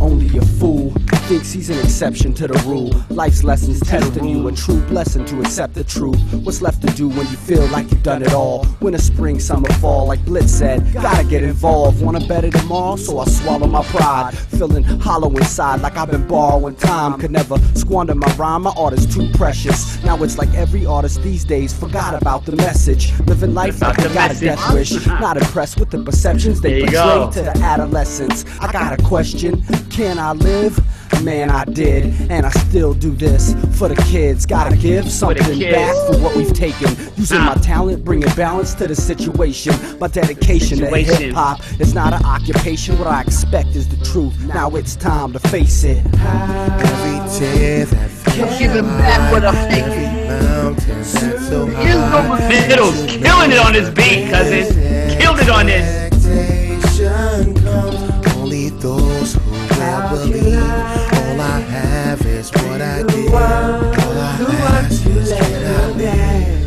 Only a fool thinks he's an exception to the rule. Life's lessons testing you, a true blessing to accept the truth. What's left to do when you feel like you've done it all? Winter, spring, summer, fall, like Blitz said, gotta get involved. Want to better tomorrow, so I swallow my pride. Feeling hollow inside, like I've been borrowing time. Could never squander my rhyme, my art is too precious. Now it's like every artist these days forgot about the message. Living life like I got a death wish. Not impressed with the perceptions they portray go. to the adolescents. I got a question Can I live? Man, I did, and I still do this for the kids. Gotta give something kids. back for what we've taken. Using Ah. my talent, bringing balance to the situation. My dedication to hip hop is not an occupation. What I expect is the truth. Now it's time to face it. Every tear that fills Giving back what I'm eye, taking. every mountain that's so Here's high. no Fiddle's killing it on this beat, cousin. Killed it on this. Only those who will believe. All I have is what I did. All I ask is can I live?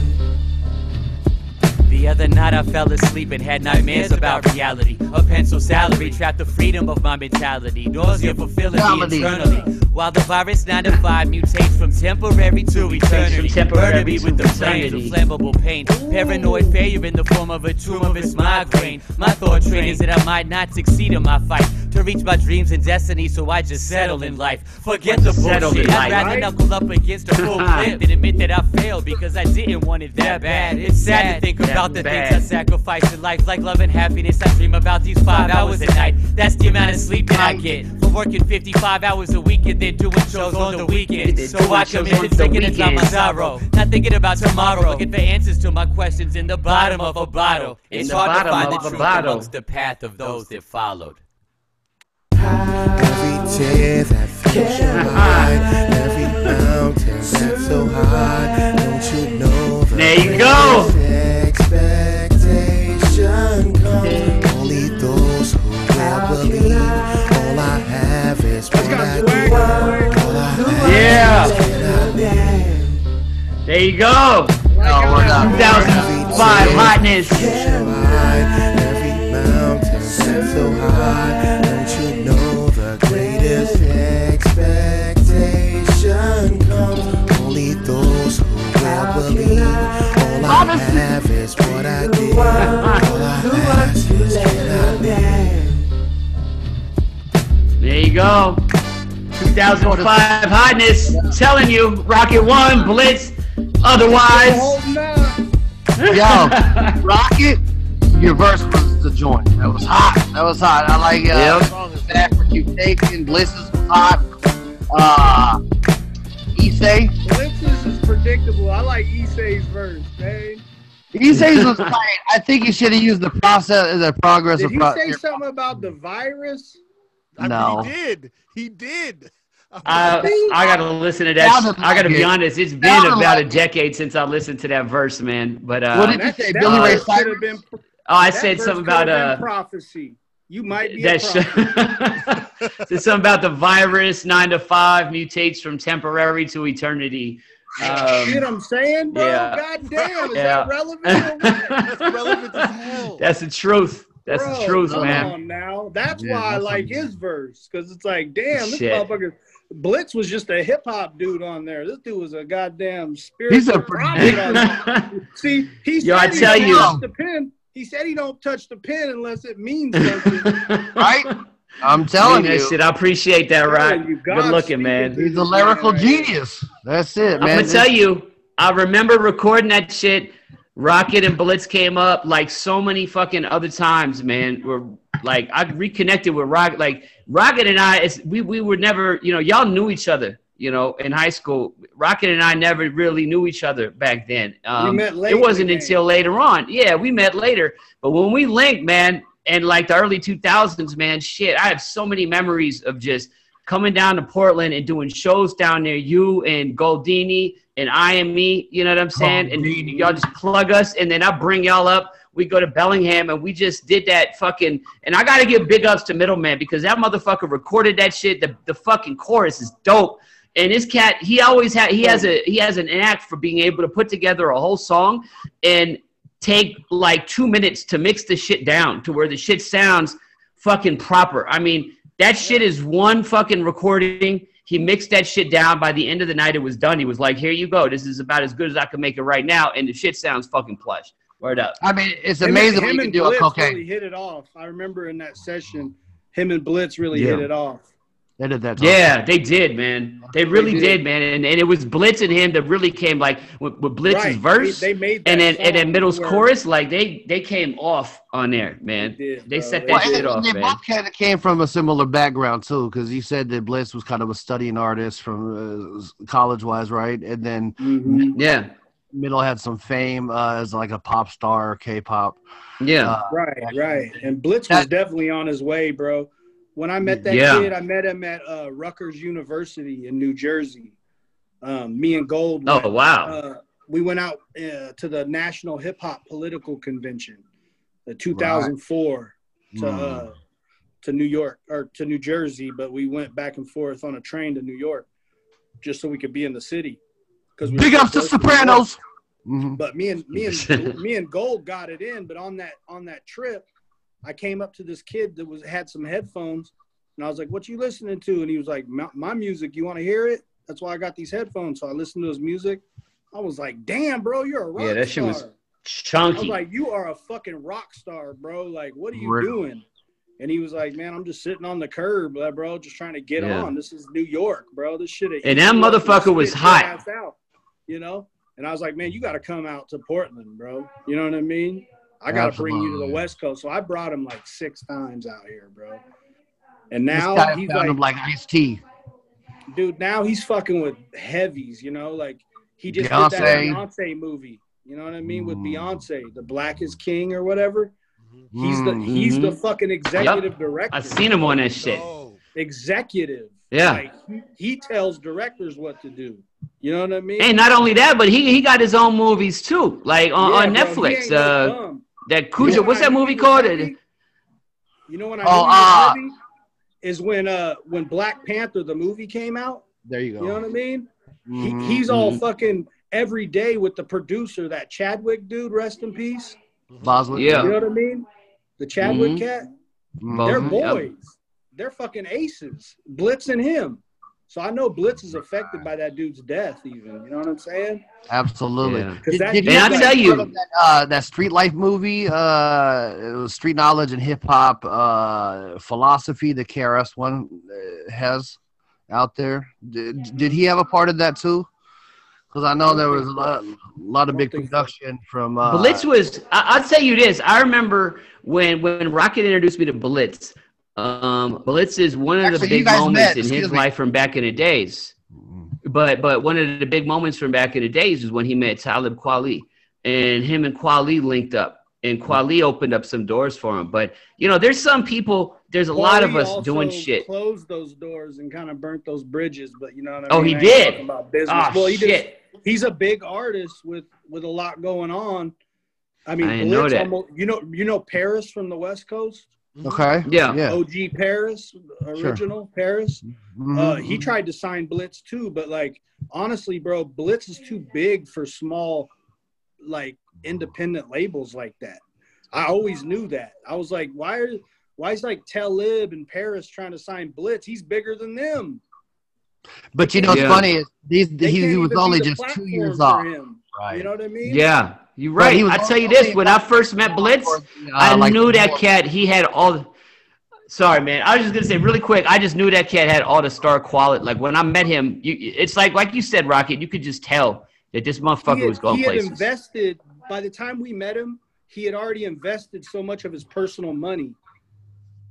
The other night I fell asleep and had nightmares about reality. A pencil salary trapped the freedom of my mentality. Nausea fulfilling me Reality. internally. While the virus 9 to 5 mutates from temporary to eternity. temporary Murder me to with the flames of eternity. flammable pain. Paranoid failure in the form of a tumorous migraine. My thought train is that I might not succeed in my fight to reach my dreams and destiny, so I just settle in life. Forget the bullshit. I'd rather knuckle up against a full clip than admit that I failed because I didn't want it that bad. It's sad to think about the things I sacrificed in life, like love and happiness. I dream about these five hours a night. That's the amount of sleep that I get from working 55 hours a week and then doing shows on the weekend. So I shows commit on to the taking it on my sorrow, not thinking about tomorrow. Looking for answers to my questions in the bottom of a bottle. In It's the hard to find of the a truth bottle. amongst the path of those that followed. Every tear that fills your eye, every mountain that's so high. Don't you know the There you go. Expectation comes. Only those who will believe. All I have is what I did. All I Yeah. is can I? There you go. No, 2005 hotness. There you go. 2005 hotness. Telling you, Rocket One, Blitz. Otherwise, Holding up. Yo, Rocket, your verse was the joint. That was hot. That was hot. I like uh, Yep. song is back for you taking. Bliss's was hot. Uh, Issei. Blitz's is predictable. I like Issei's verse, man. Issei's was tight. I think he should have used the process, the progress Did of he pro- say something about the virus? I No. mean, he did. He did. I, I gotta listen to that. Sounded I gotta be it. honest. It's been Sounded about like a it. decade since I listened to that verse, man. But uh, What did you say, Billy Ray Cyrus? been. oh, I said something about have uh, prophecy. You might be a that prophet. sh- said something about the virus nine to five mutates from temporary to eternity. See Um, what I'm saying, bro? yeah. God damn, is Yeah. that relevant or? That's relevant as hell. That's the truth. That's Bro, the truth, come man. on now. That's Yeah, why I like something. his verse because it's like, damn, this Shit. motherfucker. Blitz was just a hip hop dude on there. This dude was a goddamn spirit. He's a prophet. See, he Yo, I tell don't you. the pen. He said he don't touch the pen unless it means something. right? I'm telling that you. shit. I appreciate that, right? Telling you, Good looking, man. He's a lyrical right genius. That's it, man. I'm gonna tell you, I remember recording that shit. Rocket and Blitz came up like so many fucking other times, man. We're like I reconnected with Rocket. Like Rocket and I, it's, we we were never, you know, y'all knew each other, you know, in high school. Rocket and I never really knew each other back then. Um, met late it wasn't the until later on. Yeah, we met later. But when we linked, man, and like the early 2000s, man, shit, I have so many memories of just coming down to Portland and doing shows down there. You and Goldini and I and me, you know what I'm saying? And y'all just plug us, and then I bring y'all up We go to Bellingham and we just did that fucking. And I got to give big ups to Middleman because that motherfucker recorded that shit. The, the fucking chorus is dope. And this cat, he always had, he has a, he has an act for being able to put together a whole song and take like two minutes to mix the shit down to where the shit sounds fucking proper. I mean, that shit is one fucking recording. He mixed that shit down. By the end of the night, it was done. He was like, "Here you go. This is about as good as I can make it right now." And the shit sounds fucking plush. Word up. I mean, it's amazing him what you can and do on Blitz cocaine. Really hit it off. I remember in that session, him and Blitz really Yeah. hit it off. They did that. Yeah, they did, man. They really did. did. man. And, and it was Blitz and him that really came like with, with Blitz's Right. verse They- they made and then and then Middle's where- chorus. Like they they came off on there, man. They did, They set that Well, shit and off, they man. both kind of came from a similar background too, because you said that Blitz was kind of a studying artist from uh, college-wise, right? And then Mhm. Yeah, Middle had some fame uh, as like a pop star, K-pop. yeah. Uh, Right, right. And Blitz was That- definitely on his way, bro. When I met that Yeah. kid, I met him at uh, Rutgers University in New Jersey. Um, me and Gold. Oh wow. uh, we went out uh, to the National Hip Hop Political Convention, the 2004 to Mm. uh, to New York or to New Jersey, but we went back and forth on a train to New York just so we could be in the city. Because Big up to Sopranos. Mhm. but me and me and me and Gold got it in. But on that on that trip, I came up to this kid that was had some headphones, and I was like, "What you listening to?" And he was like, "My, my music. You want to hear it?" That's why I got these headphones. So I listened to his music. I was like, "Damn, bro, you're a rock Yeah, that shit was star." I was like, "You are a fucking rock star, bro. Like, what are you Real. doing?" And he was like, "Man, I'm just sitting on the curb, bro, just trying to get Yeah. on. This is New York, bro. This shit." And that motherfucker was hot. Out, you know. And I was like, "Man, you got to come out to Portland, bro. You know what I mean? I got to bring you to the West Coast." So I brought him like six times out here, bro. And now he's found like, him like Ice T. dude, now he's fucking with heavies, you know, like he just did that Beyonce. Beyonce movie. You know what I mean? With Mm. Beyonce, the Black is King or whatever. He's the Mm. he's the fucking executive director. I've seen him on that shit. Oh, Executive. Yeah. Like he, he tells directors what to do. You know what I mean? And not only that, but he he got his own movies too, like on, Yeah, on bro, he Netflix. ain't no Uh, bum. that You Cujo. know What's I that movie called? heavy? You know what I knew Oh, he uh, heavy? Is when uh when Black Panther the movie came out. There you go. You know what I mean? Mhm. He, he's all Mhm. fucking every day with the producer, that Chadwick dude, rest in peace. Boswell. Yeah. You know what I mean? The Chadwick Mhm. cat. Mhm. They're Mhm. Yep. boys. They're fucking aces. Blitz and him. So I know Blitz is affected by that dude's death, even. You know what I'm saying? Absolutely. Yeah. Because that Did And I tell you- that, uh, that Street Life movie, uh, it was Street Knowledge and Hip Hop uh, Philosophy, the KRS one uh, has out there. Did, did he have a part of that too? Because I know there was a lot, a lot of big don't so. production from. Uh, Blitz was. I, I'll tell you this. I remember when when Rocket introduced me to Blitz. Um, Blitz is one of the Actually, you big moments met, in his me. life from back in the days. But but one of the big moments from back in the days was when he met Talib Kweli, and him and Kweli linked up, and Kweli opened up some doors for him. But you know, there's some people. There's a lot of us also doing shit. Closed those doors and kind of burnt those bridges, but you know what I mean? Oh, he I did? talking About business. Ah, well, he shit. Just, he's a big artist with with a lot going on. I mean, I didn't know Blitz that. almost, you know, you know Paris from the West Coast, Okay. Yeah. Yeah. OG Paris, original Paris. Mhm. Uh, he tried to sign Blitz too, but like honestly, bro, Blitz is too big for small, like independent labels like that. I always knew that. I was like, why are why is like Talib and Paris trying to sign Blitz? He's bigger than them. But you know what's Yeah. funny is these, he, he was only just two years for off. him. Right. You know what I mean? Yeah, you're right. he was I tell you this: when I first met Blitz, Uh, I like- knew that cat. He had all. Sorry, man. I was just gonna say really quick. I just knew that cat had all the star quality. Like when I met him, you, it's like like you said, Rocket. You could just tell that this motherfucker had, was going he had places. invested by the time we met him he had already invested so much of his personal money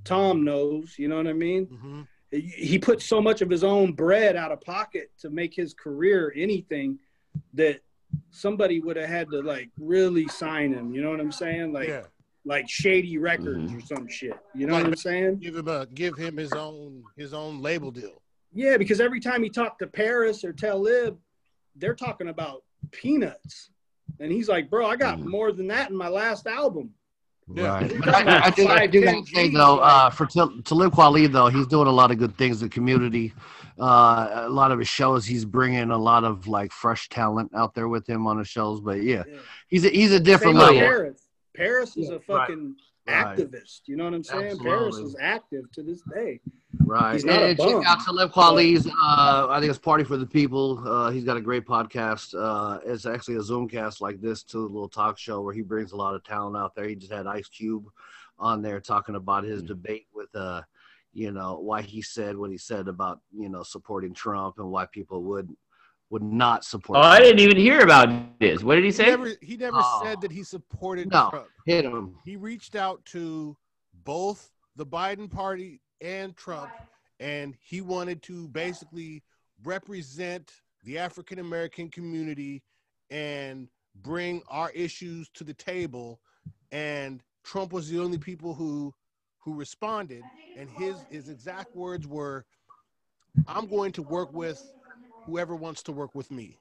tom knows you know what i mean Mm-hmm. he, he put so much of his own bread out of pocket to make his career anything that somebody would have had to like really sign him you know what i'm saying like yeah. like shady records Mm-hmm. or some shit you know what i'm saying Give him a give him his own his own label deal. yeah because every time he talked to paris or talib they're talking about peanuts And he's like, bro, I got more than that in my last album. Right. But I, I do, I do gotta say though, uh, for Tal- Talib Kweli though, he's doing a lot of good things in the community. Uh, a lot of his shows, he's bringing a lot of like fresh talent out there with him on his shows. But yeah, he's a, he's a different Same level. Paris. Paris is a fucking Right. activist. You know what I'm saying? Paris is active to this day. Right. He's not and, a and check bum. out Talib Kweli's, uh, I think it's Party for the People. Uh, he's got a great podcast. Uh, it's actually a Zoomcast like this to a little talk show where he brings a lot of talent out there. He just had Ice Cube on there talking about his debate with, uh, you know, why he said what he said about, you know, supporting Trump and why people would would not support Oh, I didn't even hear about this. What did he He say? never, he never Oh. said that he supported No. Trump. Hit him. He reached out to both the Biden party and Trump, and he wanted to basically represent the African American community and bring our issues to the table. And Trump was the only people who who responded, and his his exact words were, "I'm going to work with whoever wants to work with me."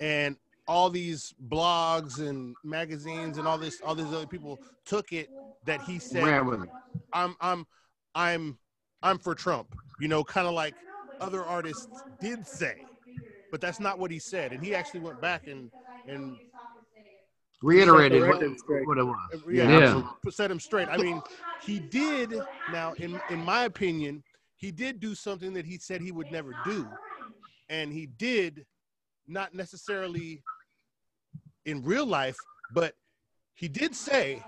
And all these blogs and magazines and all this all these other people took it that he said Ran with it. I'm I'm I'm I'm for Trump. You know, kind of like other artists did say. But that's not what he said. And he actually went back and and Reiterated Set what, what it was. yeah, Yeah. absolutely. set him straight. I mean, he did now in in my opinion, he did do something that he said he would never do. And he did not necessarily in real life, but he did say,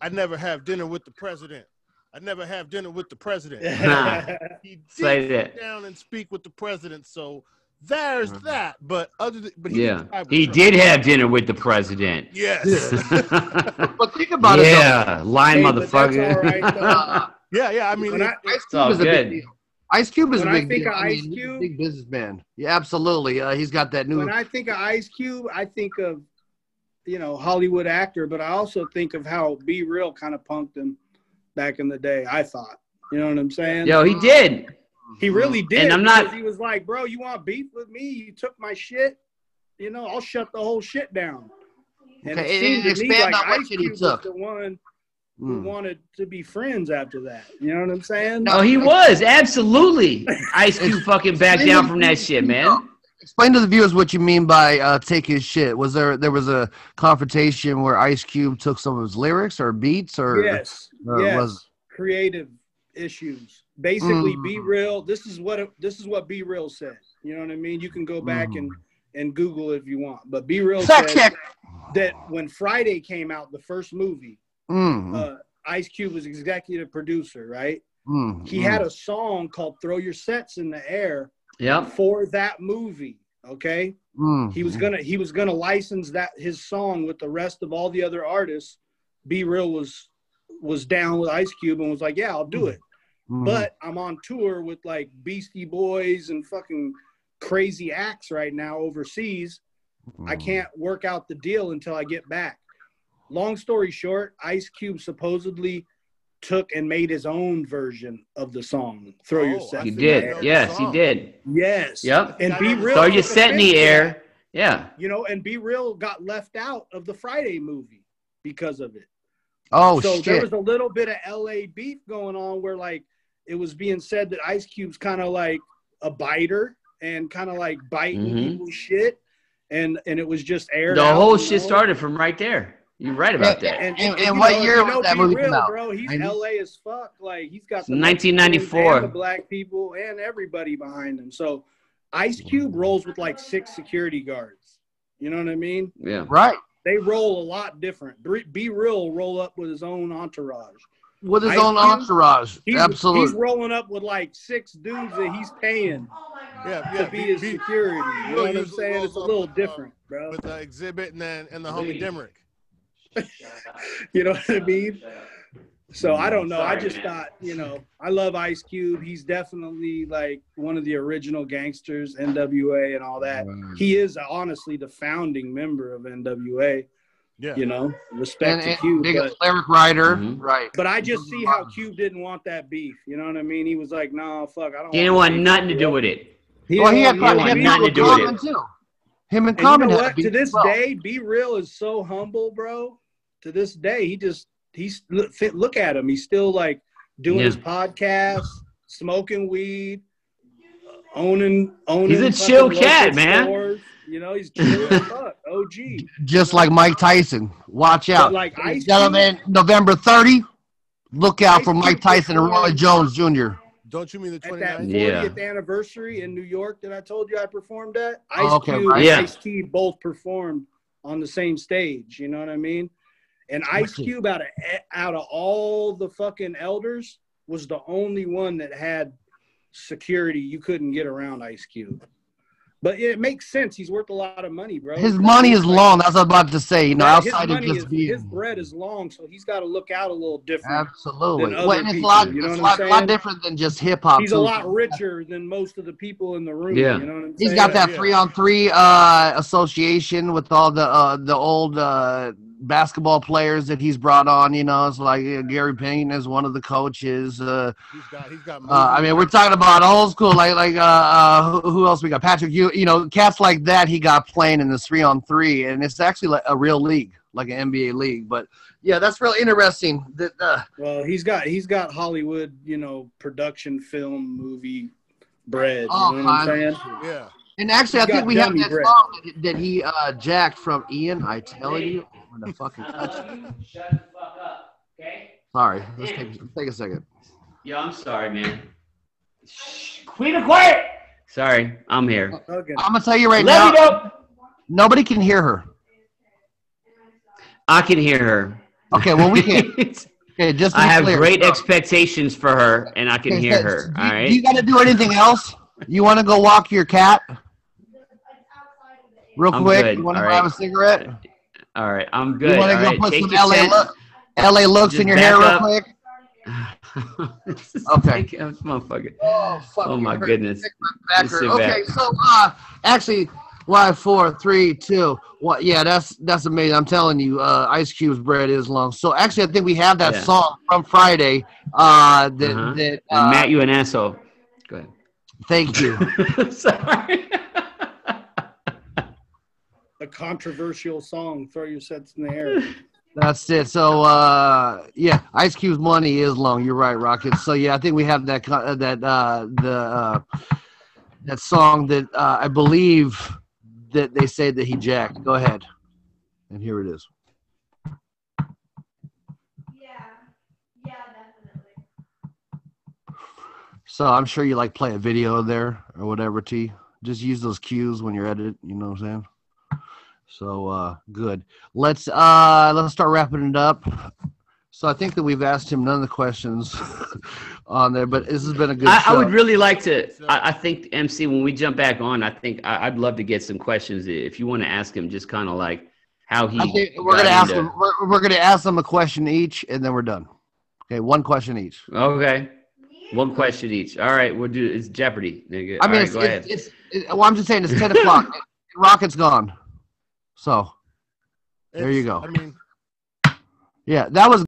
I'd never have dinner with the president. I'd never have dinner with the president. Nah. he did Say sit that. down and speak with the president. So there's that. But other than, but he Yeah, didn't vibe with he did have dinner with the president. Yes. But think about it. yeah, lying Hey, but that's motherfucker. all right, though. though. Yeah, yeah. I mean, When I- Ice Cube is a good. big deal. Ice Cube is When a I big think deal. of I mean, Ice he's a Cube- big businessman. Yeah, absolutely. Uh, he's got that new. when I think of Ice Cube, I think of you know Hollywood actor, but I also think of how B-Real kind of punked him back in the day. I thought, you know what I'm saying? Yo, he did. He really did. And I'm not- He was like, "Bro, you want beef with me? You took my shit. You know, I'll shut the whole shit down." And Okay, it and- seemed and to me like Ice shit he Cube was took. the one who Mm. wanted to be friends after that. You know what I'm saying? Oh, he was absolutely. Ice Cube fucking backed down from that shit, man. Explain to the viewers what you mean by uh, take his shit. Was there there was a confrontation where Ice Cube took some of his lyrics or beats or yes, or yes. was creative issues. Basically, Mm. B-Real. This is what this is what B-Real said. You know what I mean? You can go back and and Google if you want, but B-Real fact said that when Friday came out, the first movie, Mm, uh, Ice Cube was executive producer, right? mm, He mm. had a song called "Throw Your Sets in the Air" Yep. for that movie. Okay, Mm, he was gonna he was gonna license that his song with the rest of all the other artists. B-Real was was down with Ice Cube and was like, "Yeah, I'll do it." Mm. But I'm on tour with like Beastie Boys and fucking crazy acts right now overseas. I Mm. can't work out the deal until I get back. Long story short, Ice Cube supposedly took and made his own version of the song. Throw your Oh, set. He think I know did. the Yes, he did. Yes. Yep. And B-Real. Throw your set in the air. that, Yeah. You know, and B-Real got left out of the Friday movie because of it. Oh so there was a little bit of LA beef going on where like it was being said that Ice Cube's kind of like a biter and kind of like biting Mhm. people's shit, and and it was just air. The out, whole you shit know? started from right there. You're right about that. And- you what know, year you was know that movie Real, come out? Bro, he's 90? LA as fuck. Like he's got the 1994. Mexicans the black people and everybody behind him. So Ice Cube rolls with like six security guards. You know what I mean? Yeah. right They roll a lot different. Be B-Real roll up with his own entourage. With his Ice own entourage. He's, Absolutely. he's rolling up with like six dudes that he's paying yeah, to yeah. be his security. You know Real what I'm saying? It's a little with, uh, different, bro. with the Xzibit and then and the homie Demrick. You know what I mean? So I don't know. I just thought, you know, I love Ice Cube. He's definitely like one of the original gangsters, NWA and all that. He is honestly the founding member of NWA. Yeah. You know, respect and, to and Cube. biggest But, lyric writer, Mhm. right? but I just see how Cube didn't want that beef. You know what I mean? He was like, "No, fuck, I don't." He didn't want nothing to do with it. He well, he had, didn't he he had had nothing to do with it. too. Him and And you Common know had a what? beef To this well. day, B-Real is so humble, bro. To this day, he just he's look, look at him. He's still like doing Yeah. his podcast, smoking weed, owning owning. He's a chill cat, man. stores. You know, he's chill fuck. OG. just like Mike Tyson. Watch out, like Ice Cube- gentlemen. November 30. Look out Ice for Cube Mike Tyson and Roy Jones Jr. Don't you mean the At that 29th? Yeah. 40th anniversary in New York that I told you I performed at, Ice Oh, okay, Cube right. and Yeah. Ice T both performed on the same stage. You know what I mean? And Ice Cube out of out of all the fucking elders was the only one that had security. You couldn't get around Ice Cube. But it makes sense. He's worth a lot of money, bro. His money is long. That's what I was about to say. You know, Right, his outside of money just is- being his bread is long, so he's got to look out a little different. absolutely. than other Well, and it's a lot. you know it's a what I'm lot, lot different than just hip hop. He's a lot richer than most of the people in the room. Yeah. You know what I'm He's saying? got that Yeah. three on three uh, association with all the uh, the old uh, basketball players that he's brought on. You know, it's like uh, Gary Payne is one of the coaches. Uh, He's got. He's got. uh, I mean, we're talking about old school, like like uh, uh, who, who else we got? Patrick, you you know, cats like that. He got playing in this three on three, and it's actually like a real league, like an NBA league. But yeah, that's real interesting. That uh, Well, he's got he's got Hollywood, you know, production, film, movie bread. Oh, you know what I'm man. saying? Yeah. and actually, I think we have that bread. song that, that he uh, jacked from Ian. I tell you, when the fucking Shut the fuck up, okay? sorry, let's take let's take a second. Yo, I'm sorry, man. Shh, Queen of quiet. Sorry, I'm here. Oh, okay. I'm gonna tell you right Let me now, go. nobody can hear her. I can hear her. Okay, well we can't. Okay, just to I have clear. great So- expectations for her, and I can okay, hear so her. Do All you, do you got to do anything else? You want to go walk your cat? Real I'm quick. good, You want to all grab right. a cigarette? All right, I'm good. You want to go right, put some LA look, LA looks Just in your hair real up. quick? okay. Motherfucker. Oh, fuck, Oh my goodness. Okay, back. so uh, actually, why four, three, two, what? Yeah, that's that's amazing. I'm telling you, uh, Ice Cube's bread is long. So actually, I think we have that Yeah. song from Friday. Uh, that Uh-huh. that uh, Matt, you an asshole. Go ahead. thank you. Sorry. A controversial song. Throw your sets in the air. That's it. So uh, yeah, Ice Cube's money is long. You're right, Rocket. So yeah, I think we have that uh, that uh, the uh, that song that uh, I believe that they say that he jacked. Go ahead, and here it is. Yeah, yeah, definitely. So I'm sure you like play a video there or whatever. T. Just use those cues when you're editing. You know what I'm saying? So uh, good. Let's uh, let's start wrapping it up. So I think that we've asked him none of the questions on there, but this has been a good. I, I would really like to. I, I think MC, when we jump back on, I think I, I'd love to get some questions. If you want to ask him, just kind of like how he. We're gonna ask into- them. We're, we're gonna ask them a question each, and then we're done. Okay, one question each. Okay, one question each. All right, we'll do. It's Jeopardy. Nigga. I mean, right, it's, go it's, ahead. it's, it- well, I'm just saying it's ten o'clock. Rocket's gone, so There you go. I mean, yeah, that was